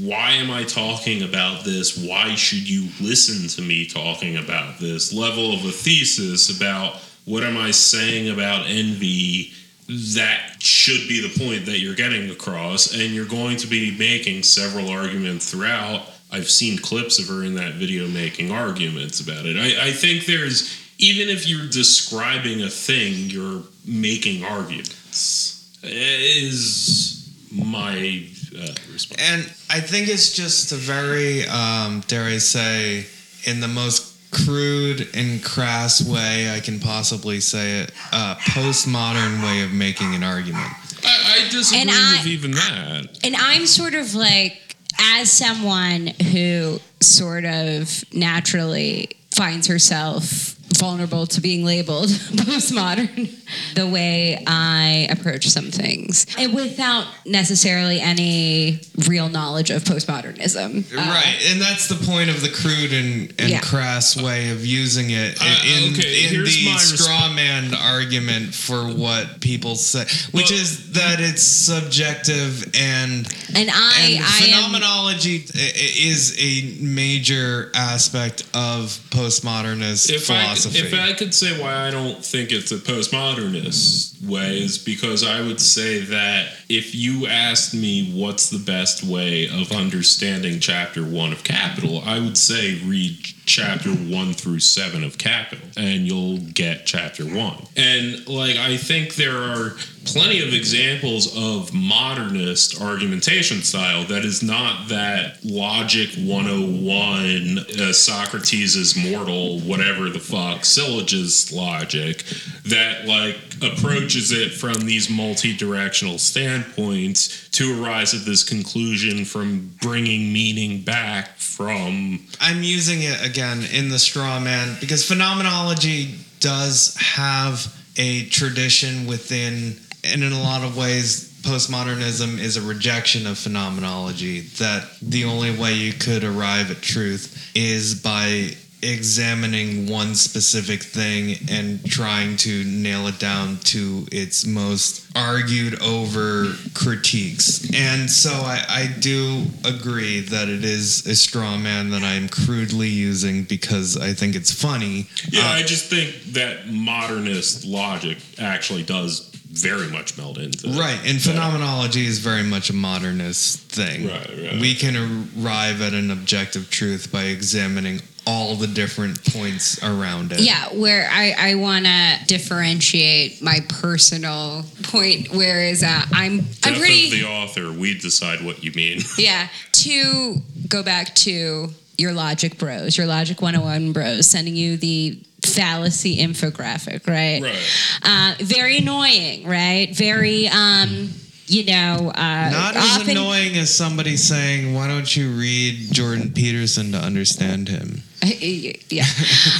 why am I talking about this? Why should you listen to me talking about this? Level of a thesis about what am I saying about envy that should be the point that you're getting across, and you're going to be making several arguments throughout. I've seen clips of her in that video making arguments about it. I, I think there's, even if you're describing a thing, you're making arguments, is my uh, response. And I think it's just a very, um, dare I say, in the most crude and crass way I can possibly say it, uh, postmodern way of making an argument. I, I disagree And I- with even that. and I'm sort of like, as someone who sort of naturally finds herself vulnerable to being labeled postmodern, the way I approach some things, and without necessarily any real knowledge of postmodernism. Uh, right, and that's the point of the crude and, and Yeah. crass way of using it Uh, in, okay, in here's the my straw man argument for what people say, which Well- is that it's subjective and and I, and phenomenology i- i- is a major aspect of postmodernist If philosophy. I, if I could say why I don't think it's a postmodernist way is because I would say that if you asked me what's the best way of understanding chapter one of Capital, I would say read chapter one through seven of Capital and you'll get chapter one. And like I think there are plenty of examples of modernist argumentation style that is not that logic 101 uh, Socrates is mortal whatever the fuck syllogist logic that like approaches it from these multi-directional standpoints to arise at this conclusion from bringing meaning back from I'm using it again in the straw man because phenomenology does have a tradition within, and in a lot of ways, postmodernism is a rejection of phenomenology. That the only way you could arrive at truth is by examining one specific thing and trying to nail it down to its most argued over critiques. And so I, I do agree that it is a straw man that I'm crudely using because I think it's funny. Yeah, Uh, I just think that modernist logic actually does very much meld into. Right, and phenomenology is very much a modernist thing. Right, right. We can arrive at an objective truth by examining all the different points around it. Yeah, where I, I want to differentiate my personal point, whereas uh, I'm I'm pretty of the author, we decide what you mean. yeah. To go back to your logic bros, your logic 101 bros, sending you the fallacy infographic, right? Right. Uh, very annoying, right? Very um, you know, uh, Not as often- annoying as somebody saying, "Why don't you read Jordan Peterson to understand him?" yeah.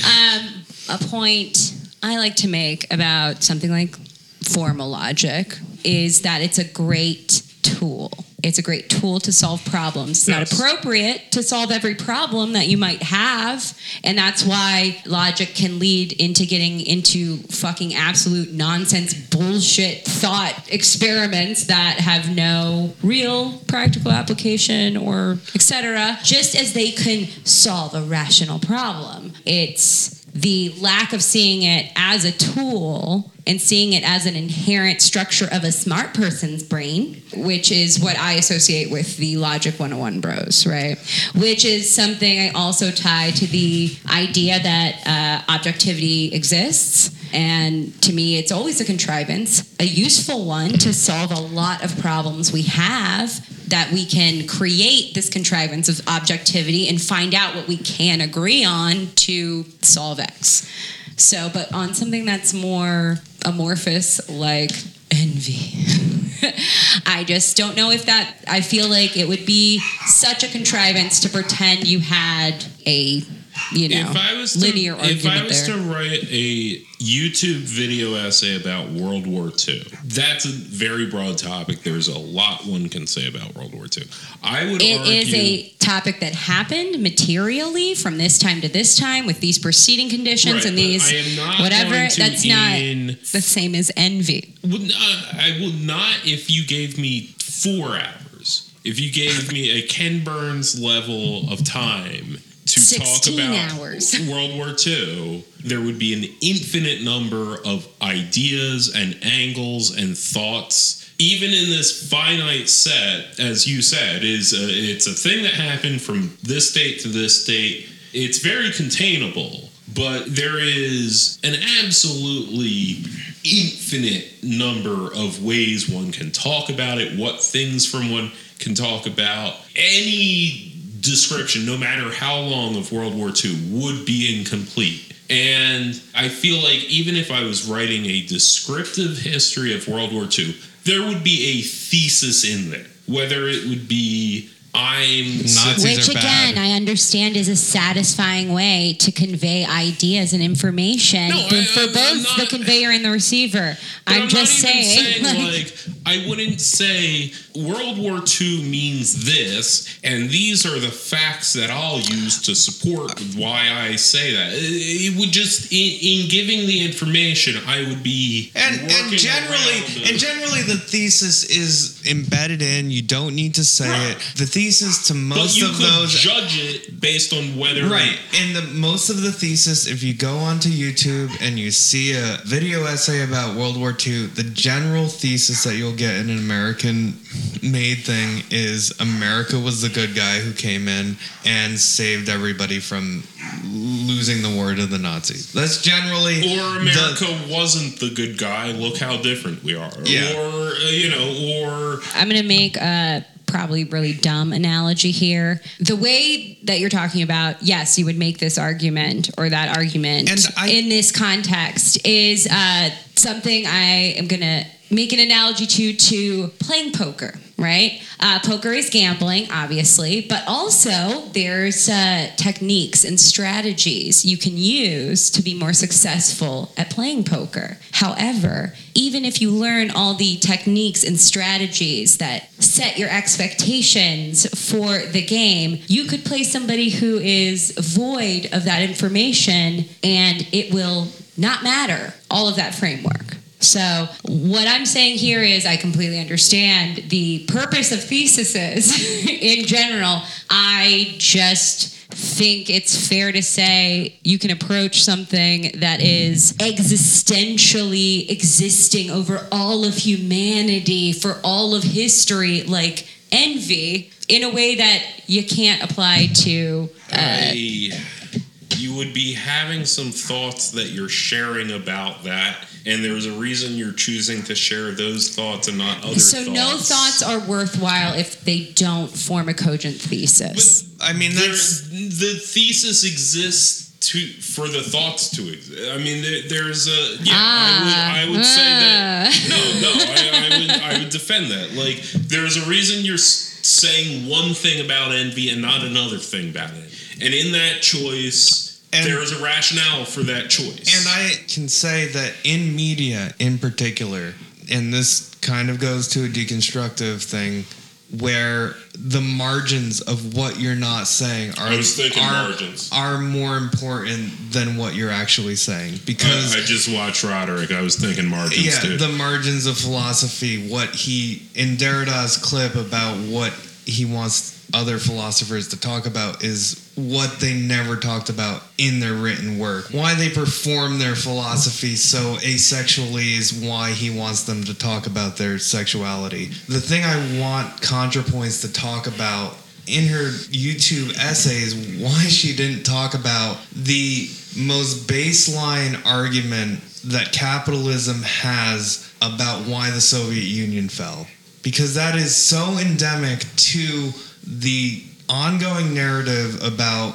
um, a point I like to make about something like formal logic is that it's a great tool. It's a great tool to solve problems. It's Yes. not appropriate to solve every problem that you might have. And that's why logic can lead into getting into fucking absolute nonsense bullshit thought experiments that have no real practical application or etc. Just as they can solve a rational problem. It's the lack of seeing it as a tool and seeing it as an inherent structure of a smart person's brain, which is what I associate with the Logic 101 bros, right? Which is something I also tie to the idea that uh, objectivity exists. And to me, it's always a contrivance, a useful one to solve a lot of problems we have that we can create this contrivance of objectivity and find out what we can agree on to solve X. So, but on something that's more amorphous, like envy, I just don't know if that, I feel like it would be such a contrivance to pretend you had a, you know, if I was to, linear if I was there. to write a YouTube video essay about World War II, that's a very broad topic. There's a lot one can say about World War II. I would It argue is a topic that happened materially from this time to this time with these preceding conditions Right, and these I am not whatever. to That's in- not the same as envy. Would not, uh, I would not if you gave me four hours. If you gave me a Ken Burns level of time to talk 16 about hours. World War II, there would be an infinite number of ideas and angles and thoughts. Even in this finite set, as you said, is a, it's a thing that happened from this date to this date. It's very containable, but there is an absolutely infinite number of ways one can talk about it, what things from one can talk about. Any description, no matter how long, of World War II would be incomplete. And I feel like even if I was writing a descriptive history of World War II, there would be a thesis in there. Whether it would be I'm Nazis Which are bad. again, I understand is a satisfying way to convey ideas and information No, for, I- for I'm- I'm both the conveyor and the receiver. But I'm, just not even saying, like, like, I wouldn't say World War II means this, and these are the facts that I'll use to support why I say that. It it would just, in, in giving the information, I would be And, and generally, and generally, the thesis is embedded in. You don't need to say Right. it. The thesis to but most you of could those, judge it based on whether right? And the most of the thesis, if you go onto YouTube and you see a video essay about World War II, the general thesis that you'll get in an American-made thing is America was the good guy who came in and saved everybody from losing the war to the Nazis. That's generally Or the- America wasn't the good guy. Look how different we are. Yeah. Or uh, you know, or I'm going to make a probably really dumb analogy here. The way that you're talking about, yes, you would make this argument or that argument And I- in this context is uh, something I am going to make an analogy to to playing poker. Right, uh, poker is gambling, obviously, but also there's uh, techniques and strategies you can use to be more successful at playing poker. However, even if you learn all the techniques and strategies that set your expectations for the game, you could play somebody who is void of that information and it will not matter all of that framework. So, what I'm saying here is, I completely understand the purpose of theses in general. I just think it's fair to say you can approach something that is existentially existing over all of humanity for all of history, like envy, in a way that you can't apply to. Uh, I- you would be having some thoughts that you're sharing about that, and there's a reason you're choosing to share those thoughts and not other so, thoughts. no thoughts are worthwhile if they don't form a cogent thesis. I mean, that's the thesis exists to for the thoughts to exist. I mean, there, there's a yeah. Ah, I would I would say that ah. no, no. I, I would I would defend that. Like, there's a reason you're saying one thing about envy and not another thing about it, and in that choice, And- there is a rationale for that choice. And I can say that in media in particular, and this kind of goes to a deconstructive thing, where the margins of what you're not saying are I was thinking are, are more important than what you're actually saying because I, I just watched Roderick. I was thinking margins yeah, too. the margins of philosophy, what he in Derrida's clip about what he wants other philosophers to talk about is what they never talked about in their written work. Why they perform their philosophy so asexually is why he wants them to talk about their sexuality. The thing I want ContraPoints to talk about in her YouTube essay is why she didn't talk about the most baseline argument that capitalism has about why the Soviet Union fell. Because that is so endemic to the ongoing narrative about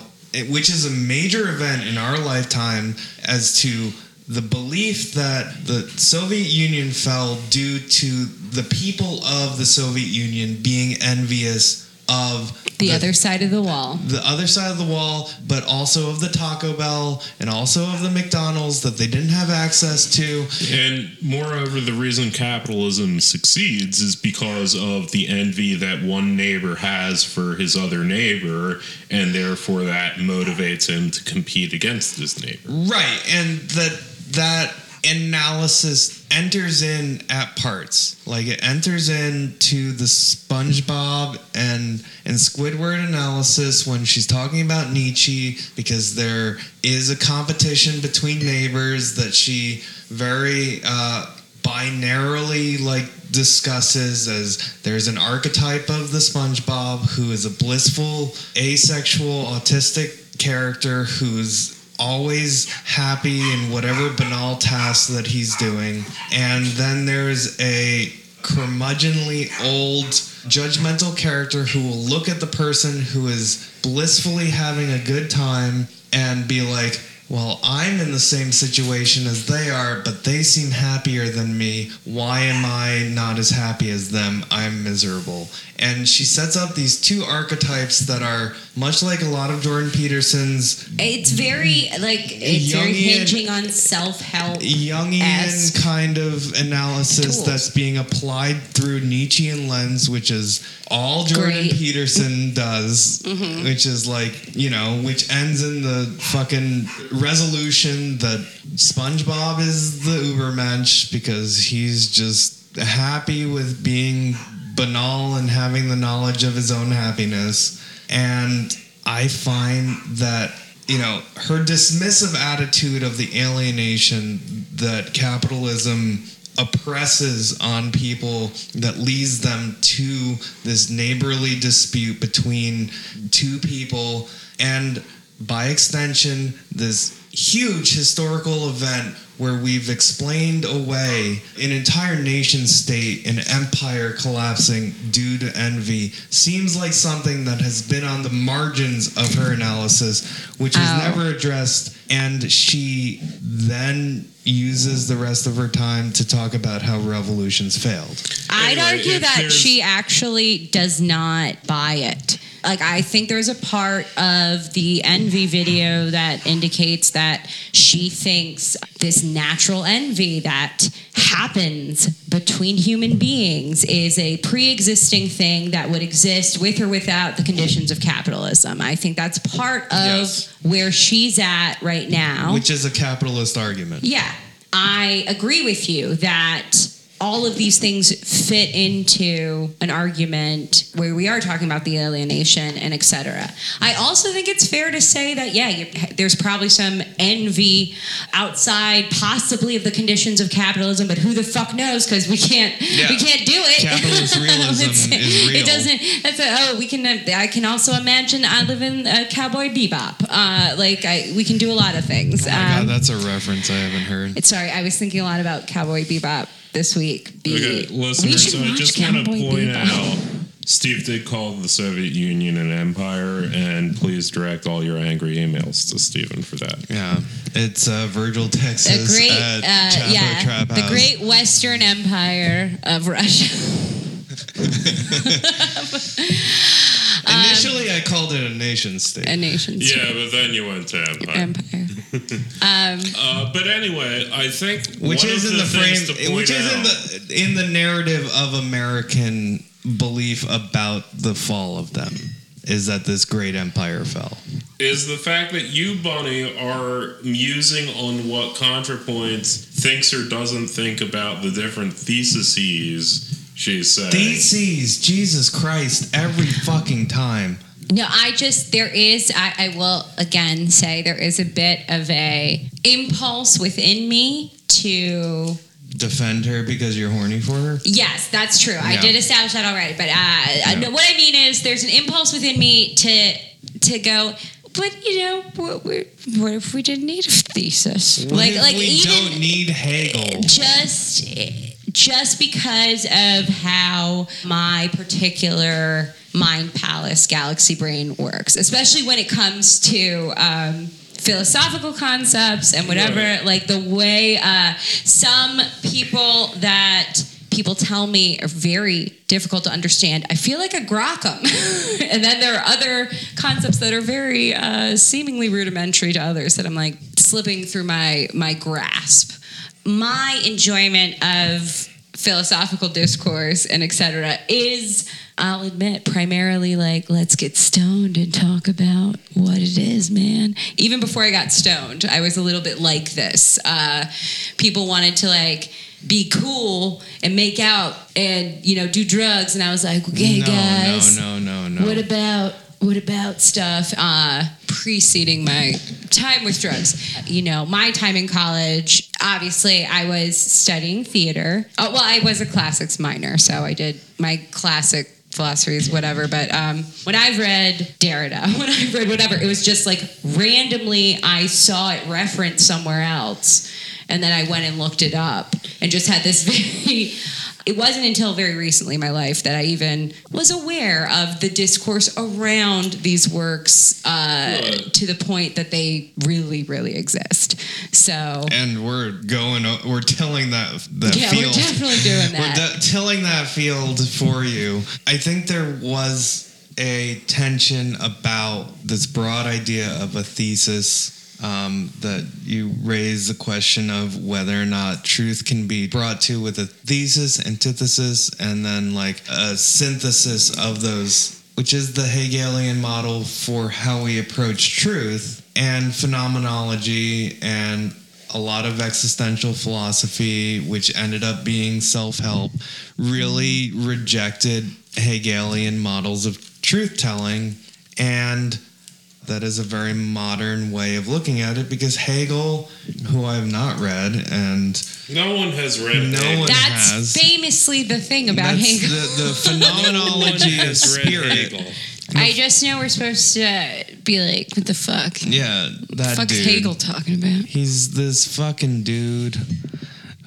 which is a major event in our lifetime as to the belief that the Soviet Union fell due to the people of the Soviet Union being envious of The other side of the wall. the other side of the wall, but also of the Taco Bell and also of the McDonald's that they didn't have access to. And moreover, the reason capitalism succeeds is because of the envy that one neighbor has for his other neighbor, and therefore that motivates him to compete against his neighbor. Right, and that that analysis enters in at parts. Like it enters into the SpongeBob and and Squidward analysis when she's talking about Nietzsche because there is a competition between neighbors that she very uh, binarily like discusses as there's an archetype of the SpongeBob who is a blissful asexual autistic character who's always happy in whatever banal task that he's doing. And then there's a curmudgeonly old judgmental character who will look at the person who is blissfully having a good time and be like, well, I'm in the same situation as they are, but they seem happier than me. Why am I not as happy as them? I'm miserable. And she sets up these two archetypes that are much like a lot of Jordan Peterson's It's very like it's very hinging on self help. Jungian kind of analysis tools. that's being applied through Nietzschean lens, which is all Jordan Great. Peterson does, Mm-hmm. which is like, you know, which ends in the fucking resolution that SpongeBob is the Ubermensch because he's just happy with being banal and having the knowledge of his own happiness. And I find that, you know, her dismissive attitude of the alienation that capitalism oppresses on people that leads them to this neighborly dispute between two people and by extension this huge historical event where we've explained away an entire nation state and empire collapsing due to envy seems like something that has been on the margins of her analysis which was Ow. never addressed and she then uses the rest of her time to talk about how revolutions failed I'd Anyway, argue that she actually does not buy it. Like I think there's a part of the envy video that indicates that she thinks this natural envy that happens between human beings is a pre-existing thing that would exist with or without the conditions of capitalism. I think that's part of Yes. where she's at right now. which is a capitalist argument Yeah, I agree with you that all of these things fit into an argument where we are talking about the alienation and etc. I also think it's fair to say that yeah, you there's probably some envy outside, possibly of the conditions of capitalism, but who the fuck knows? Because we can't Yeah. we can't do it. Capitalist realism is real. It doesn't. That's a, oh, we can. Uh, I can also imagine I live in uh, Cowboy Bebop. Uh, like I, we can do a lot of things. oh my Um, god that's a reference i haven't heard sorry, I was thinking a lot about Cowboy Bebop this week. Be- Okay, we listeners, should I watch just want to Cowboy point Bebop. out Steve did call the Soviet Union an empire, and please direct all your angry emails to Stephen for that. Yeah, it's uh, Virgil, The Texas. great, at uh, Chapo yeah, Trap the House. great Western Empire of Russia. Initially, I called it a nation state. a nation state Yeah, but then you went to empire. empire. Uh, but anyway, I think which one is of in the, things frame, which is in the in the narrative of American belief about the fall of them, is that this great empire fell. is the fact that you, Bunny, are musing on what ContraPoints thinks or doesn't think about the different theses she's saying. Theses, Jesus Christ, every fucking time. No, I just there is I, I will again say there is a bit of a impulse within me to Defend her because you're horny for her. yes, that's true. I did establish that already, but uh, Yeah. what I mean is there's an impulse within me to to go. But you know, what, what what if we didn't need a thesis? What like, like we even don't need Hegel. just just because of how my particular mind palace galaxy brain works especially when it comes to um, philosophical concepts and whatever Right. like the way uh, some people that people tell me are very difficult to understand i feel like a grok 'em. and then there are other concepts that are very uh, seemingly rudimentary to others that i'm like slipping through my my grasp my enjoyment of philosophical discourse and etc is i'll admit primarily like let's get stoned and talk about what it is man even before i got stoned i was a little bit like this uh, people wanted to like be cool and make out and you know do drugs and i was like okay no, guys no, no, no, no. what about what about stuff uh, preceding my time with drugs? You know, my time in college. Obviously, I was studying theater. Oh, well, I was a classics minor, so I did my classic philosophies, whatever. But um, when I read Derrida, when I read whatever, it was just like randomly I saw it referenced somewhere else, and then I went and looked it up, and just had this very it wasn't until very recently in my life that I even was aware of the discourse around these works uh, to the point that they really, really exist. So, and we're going. We're tilling that that yeah, field. we're definitely doing We're that. de- tilling that field for you. I think there was a tension about this broad idea of a thesis. Um, that you raise the question of whether or not truth can be brought to with a thesis, antithesis, and then like a synthesis of those, which is the Hegelian model for how we approach truth and phenomenology and a lot of existential philosophy, which ended up being self help, really rejected Hegelian models of truth telling. And that is a very modern way of looking at it because Hegel, who I have not read, and no one has read No Hegel. one- That's has- famously the thing about that's Hegel. the, the No phenomenology of has spirit. Hegel. I just know we're supposed to be like, what the fuck? Yeah, that fuck's dude. Hegel talking about? He's this fucking dude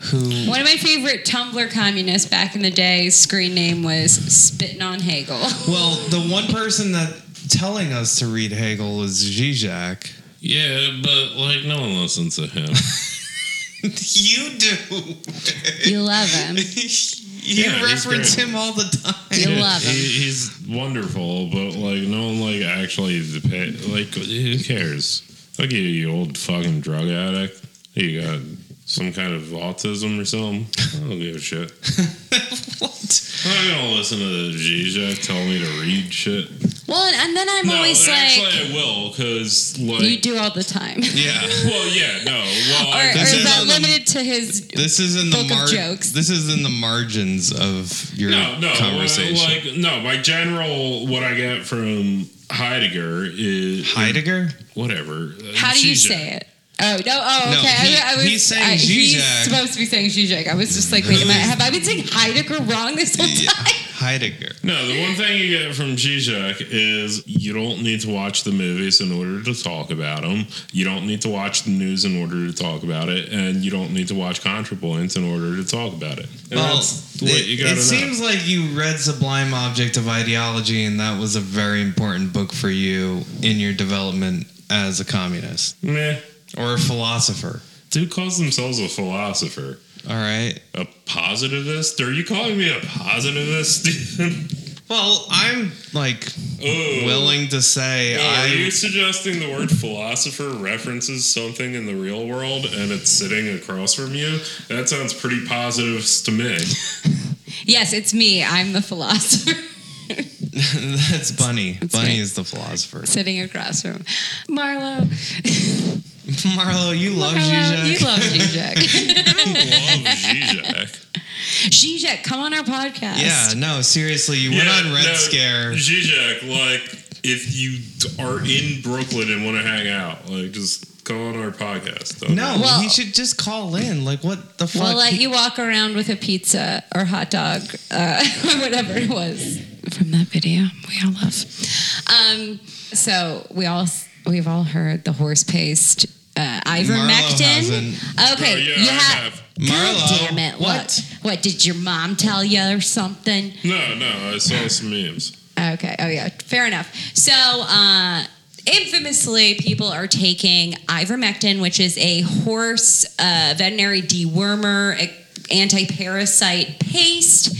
who. One of my favorite Tumblr communists back in the day, screen name was Spitting on Hegel. Well, the one person that telling us to read Hegel is Zizek. Yeah, but like no one listens to him. You do. You love him. You Yeah, he's reference great. him all the time. You love him. He, he's wonderful, but like no one like actually dep- like who cares? Fuck you, you old fucking drug addict. You got some kind of autism or something? I don't give a shit. what? I'm not gonna listen to Zizek tell me to read shit. Well, and, and then I'm no, always actually like, I will because like you do all the time. Yeah. well yeah no well or, I, or This is is that on the- limited to his? This is in the Book of mar- jokes. This is in the margins of your no no uh, conversation. like no my general what I get from Heidegger is Heidegger. whatever. uh, How do you say it? Oh no! Oh, No, okay. he- I, I was, he's saying I, He's supposed to be saying Zizek. I was just like, wait, am I, have I been saying Heidegger wrong this whole Yeah. time? Heidegger. No, the one thing you get from Zizek is you don't need to watch the movies in order to talk about them. You don't need to watch the news in order to talk about it, and you don't need to watch ContraPoints in order to talk about it. And Well, that's what it, you gotta it know. seems like you read Sublime Object of Ideology, and that was a very important book for you in your development as a communist Meh. Or a philosopher. Dude calls themselves a philosopher. All right. A positivist? Are you calling me a positivist, Well, I'm like Oh. willing to say No, are you suggesting the word philosopher references something in the real world and it's sitting across from you? That sounds pretty positive to me. Yes, it's me. I'm the philosopher That's Bunny. Bunny right. is the philosopher. sitting across from Marlo. Marlo, you love Marlo, Zizek. you love Zizek. I love Zizek. Zizek, come on our podcast. Yeah, no, seriously, you went on Red no, Scare. Zizek, like, if you are in Brooklyn and want to hang out, like, just go on our podcast. Don't No, Well- he should just call in. Like, what the fuck? We'll let He- you walk around with a pizza or hot dog uh, or whatever it was from that video we all love. Um, so we all we've all heard the horse paste uh, ivermectin. Okay, Oh, yeah, you I have. have. God damn it! what? What? What did your mom tell you or something? No, no, I saw some memes. Okay. Oh yeah. Fair enough. So, uh, infamously, people are taking ivermectin, which is a horse uh, veterinary dewormer, anti-parasite paste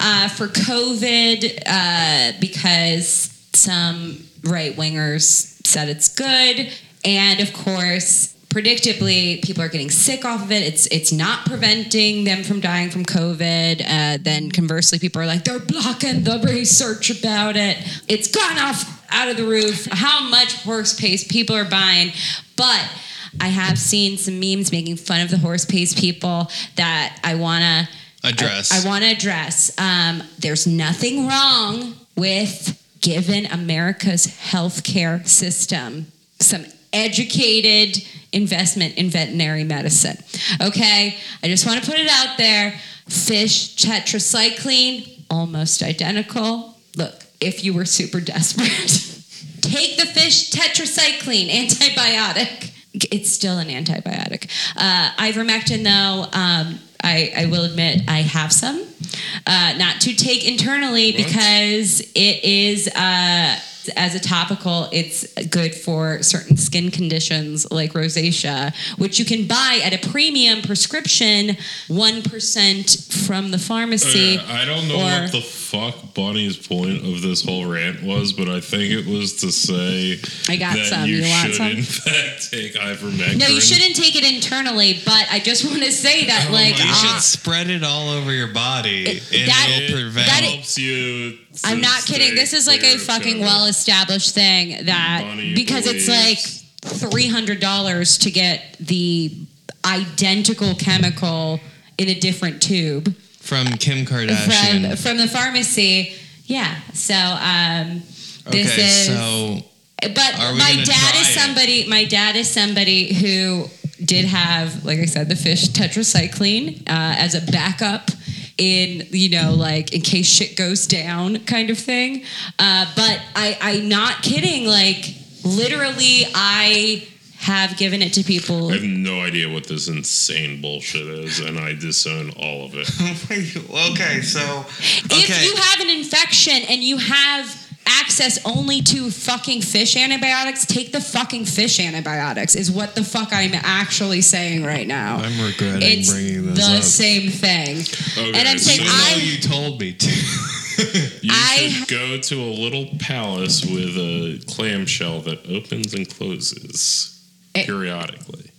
uh, for COVID uh, because some right wingers said it's good, and of course. Predictably, people are getting sick off of it. It's it's not preventing them from dying from COVID. Uh, then conversely, people are like they're blocking the research about it. It's gone off out of the roof. How much horse paste people are buying, but I have seen some memes making fun of the horse paste people that I wanna Address. I, want to address. Um, there's nothing wrong with giving America's healthcare system some educated investment in veterinary medicine. Okay, I just want to put it out there. Fish tetracycline, almost identical. Look, if you were super desperate, take the fish tetracycline antibiotic. It's still an antibiotic. Uh, ivermectin, though, um, I, I will admit I have some. Uh, not to take internally because it is. Uh, as a topical, it's good for certain skin conditions like rosacea, which you can buy at a premium prescription, 1% from the pharmacy. Uh, I don't know or- what the fuck Bunny's point of this whole rant was, but I think it was to say I got that some. you, You want should some? in fact take ivermectin. No, you shouldn't take it internally, but I just want to say that, Oh like, you uh, should spread it all over your body, and that- it'll prevent. that- helps you. I'm not kidding. This is like a fucking well established thing that Bunny because it's like three hundred dollars to get the identical chemical in a different tube from Kim Kardashian. from from the pharmacy. Yeah. So um, this okay, is. so but my dad is it? somebody. My dad is somebody who did have, like I said, the fish tetracycline uh, as a backup in you know like in case shit goes down kind of thing. Uh, but I, I'm not kidding. Like literally, I have given it to people. I have no idea what this insane bullshit is, and I disown all of it. okay, so If you have an infection and you have access only to fucking fish antibiotics, take the fucking fish antibiotics, is what the fuck I'm actually saying right now. I'm regretting it's bringing this the up. same thing. Okay, and I'm saying, so I. you told me to. You I- should go to a little palace with a clamshell that opens and closes It- periodically.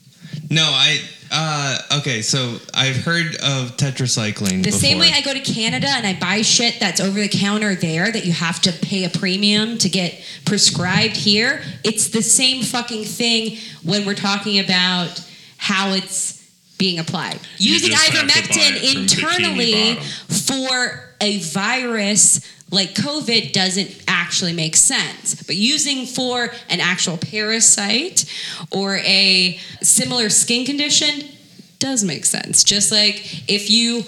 No, I. Uh, okay, so I've heard of tetracycline. The before. same way I go to Canada and I buy shit that's over the counter there that you have to pay a premium to get prescribed here, it's the same fucking thing when we're talking about how it's being applied. Using to buy ivermectin internally for a virus like COVID doesn't actually make sense. But using for an actual parasite or a similar skin condition does make sense. Just like if you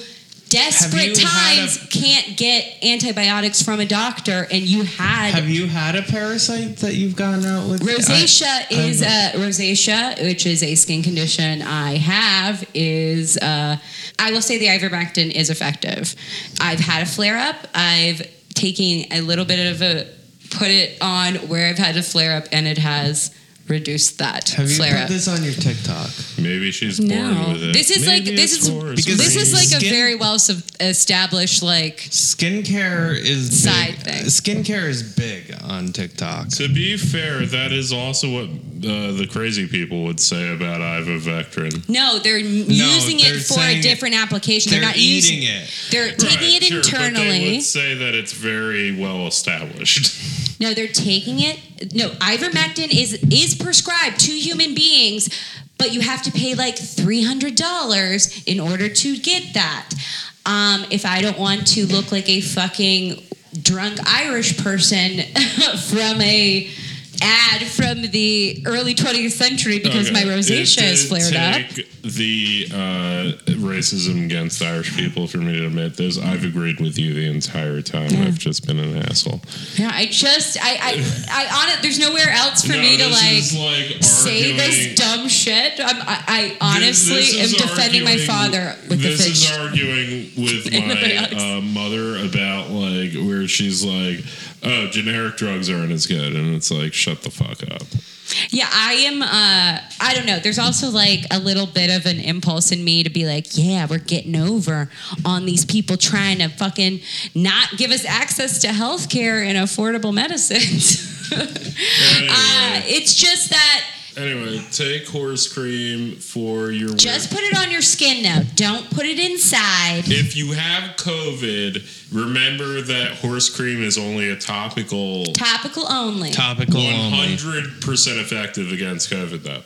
desperate times a- can't get antibiotics from a doctor, and you had Have you had a parasite that you've gone out with? Rosacea I- is uh, rosacea, which is a skin condition I have. Is uh, I will say the ivermectin is effective. I've had a flare up. I've taken a little bit of a put it on where I've had a flare up, and it has reduced that Have you flare put up. this on your TikTok? Maybe she's born No, with it. this is like this is Because this is like a very well sub- established like Skincare is Side big. thing. Skincare is big on TikTok. To be fair, that is also what uh, the crazy people would say about Ivermectin. no, they're using they're it for a different application. They're, They're not eating using it. They're taking Right, it sure, But they internally. would say that it's very well established. No, they're taking it. No, ivermectin is is prescribed to human beings, but you have to pay like three hundred dollars in order to get that. Um, if I don't want to look like a fucking drunk Irish person from a ad from the early 20th century because my rosacea is flared up. The uh, racism against Irish people, for me to admit this, I've agreed with you the entire time. I've just been an asshole. Yeah, I just I I, I on it. There's nowhere else for No, me to like. like say this dumb shit. I'm, I, I honestly This- this am defending my father with the this is arguing with my uh, mother about she's like, "Oh, generic drugs aren't as good," and it's like, "Shut the fuck up." yeah, I am. Uh, I don't know. There's also like a little bit of an impulse in me to be like, yeah, we're getting over on these people trying to fucking not give us access to healthcare and affordable medicines. uh, it's just that. Anyway, take horse cream for your. Just put it on your skin now. Don't put it inside. if you have COVID, remember that horse cream is only a topical. Topical only. Topical One only. hundred percent effective against COVID, though.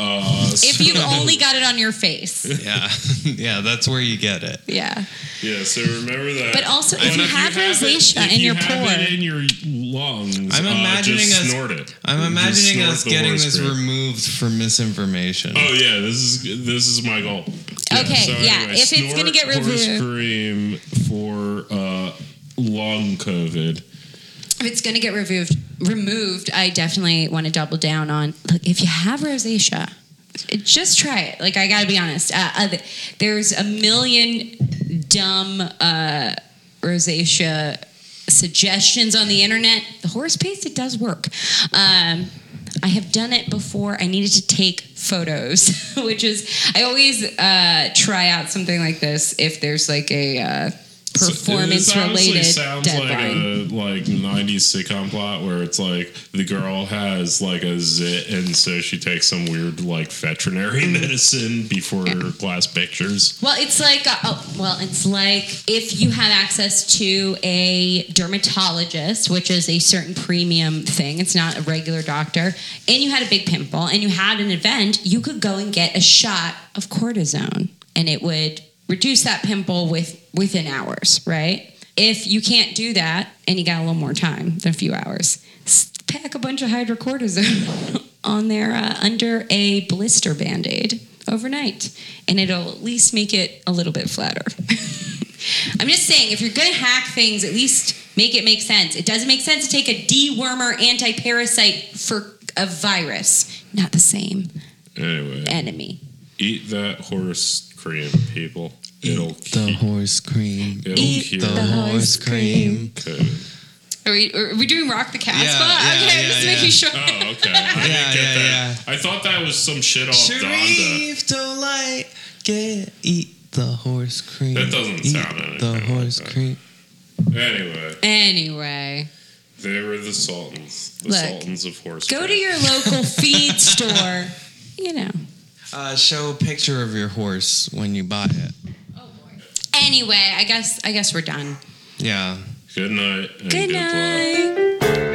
Uh, If so- you've only got it on your face. Yeah, yeah, that's where you get it. Yeah. yeah, so remember that. But also, if And you have rosacea it, if and you you're have poor- it in your lungs, I'm uh, imagining just us- snort it. I'm imagining us getting this cream. removed for misinformation. Oh yeah, this is this is my goal. Okay, yeah, if it's gonna get horse removed- cream for uh, lung COVID. if it's going to get removed, removed, I definitely want to double down on. Look, if you have rosacea, just try it. Like I got to be honest. Uh, uh, there's a million dumb uh, rosacea suggestions on the internet. The horse paste it does work. Um, I have done it before. I needed to take photos, which is I always uh, try out something like this if there's like a uh, performance related sounds deadline. like a like '90s sitcom plot where it's like the girl has like a zit, and so she takes some weird like veterinary medicine before her glass pictures. Well, it's like uh, oh, well, it's like if you have access to a dermatologist, which is a certain premium thing. It's not a regular doctor, and you had a big pimple, and you had an event. You could go and get a shot of cortisone, and it would reduce that pimple with within hours. Right? If you can't do that, and you got a little more time than a few hours, pack a bunch of hydrocortisone on there uh, under a blister band aid overnight, and it'll at least make it a little bit flatter. I'm just saying, if you're gonna hack things, at least make it make sense. It doesn't make sense to take a dewormer anti-parasite for a virus. Not the same Anyway, enemy. eat that horse cream, people. It'll Eat the keep- horse cream. It'll Eat cure The the horse horse cream. COVID. Are we, are we doing Rock the Casbah? Yeah, yeah, okay, I'm just yeah. making sure. Oh, okay. I didn't Yeah, get yeah, that. I thought that was some shit off Donda. Sharif, delight, get eat the horse cream. That doesn't eat sound anything the like horse that. cream. Anyway, Anyway, they were the Sultans. The Look, Sultans of horse go to your local feed store. You know. Uh, show a picture of your horse when you buy it. Anyway, I guess I guess we're done. Yeah. Good night. And Good luck.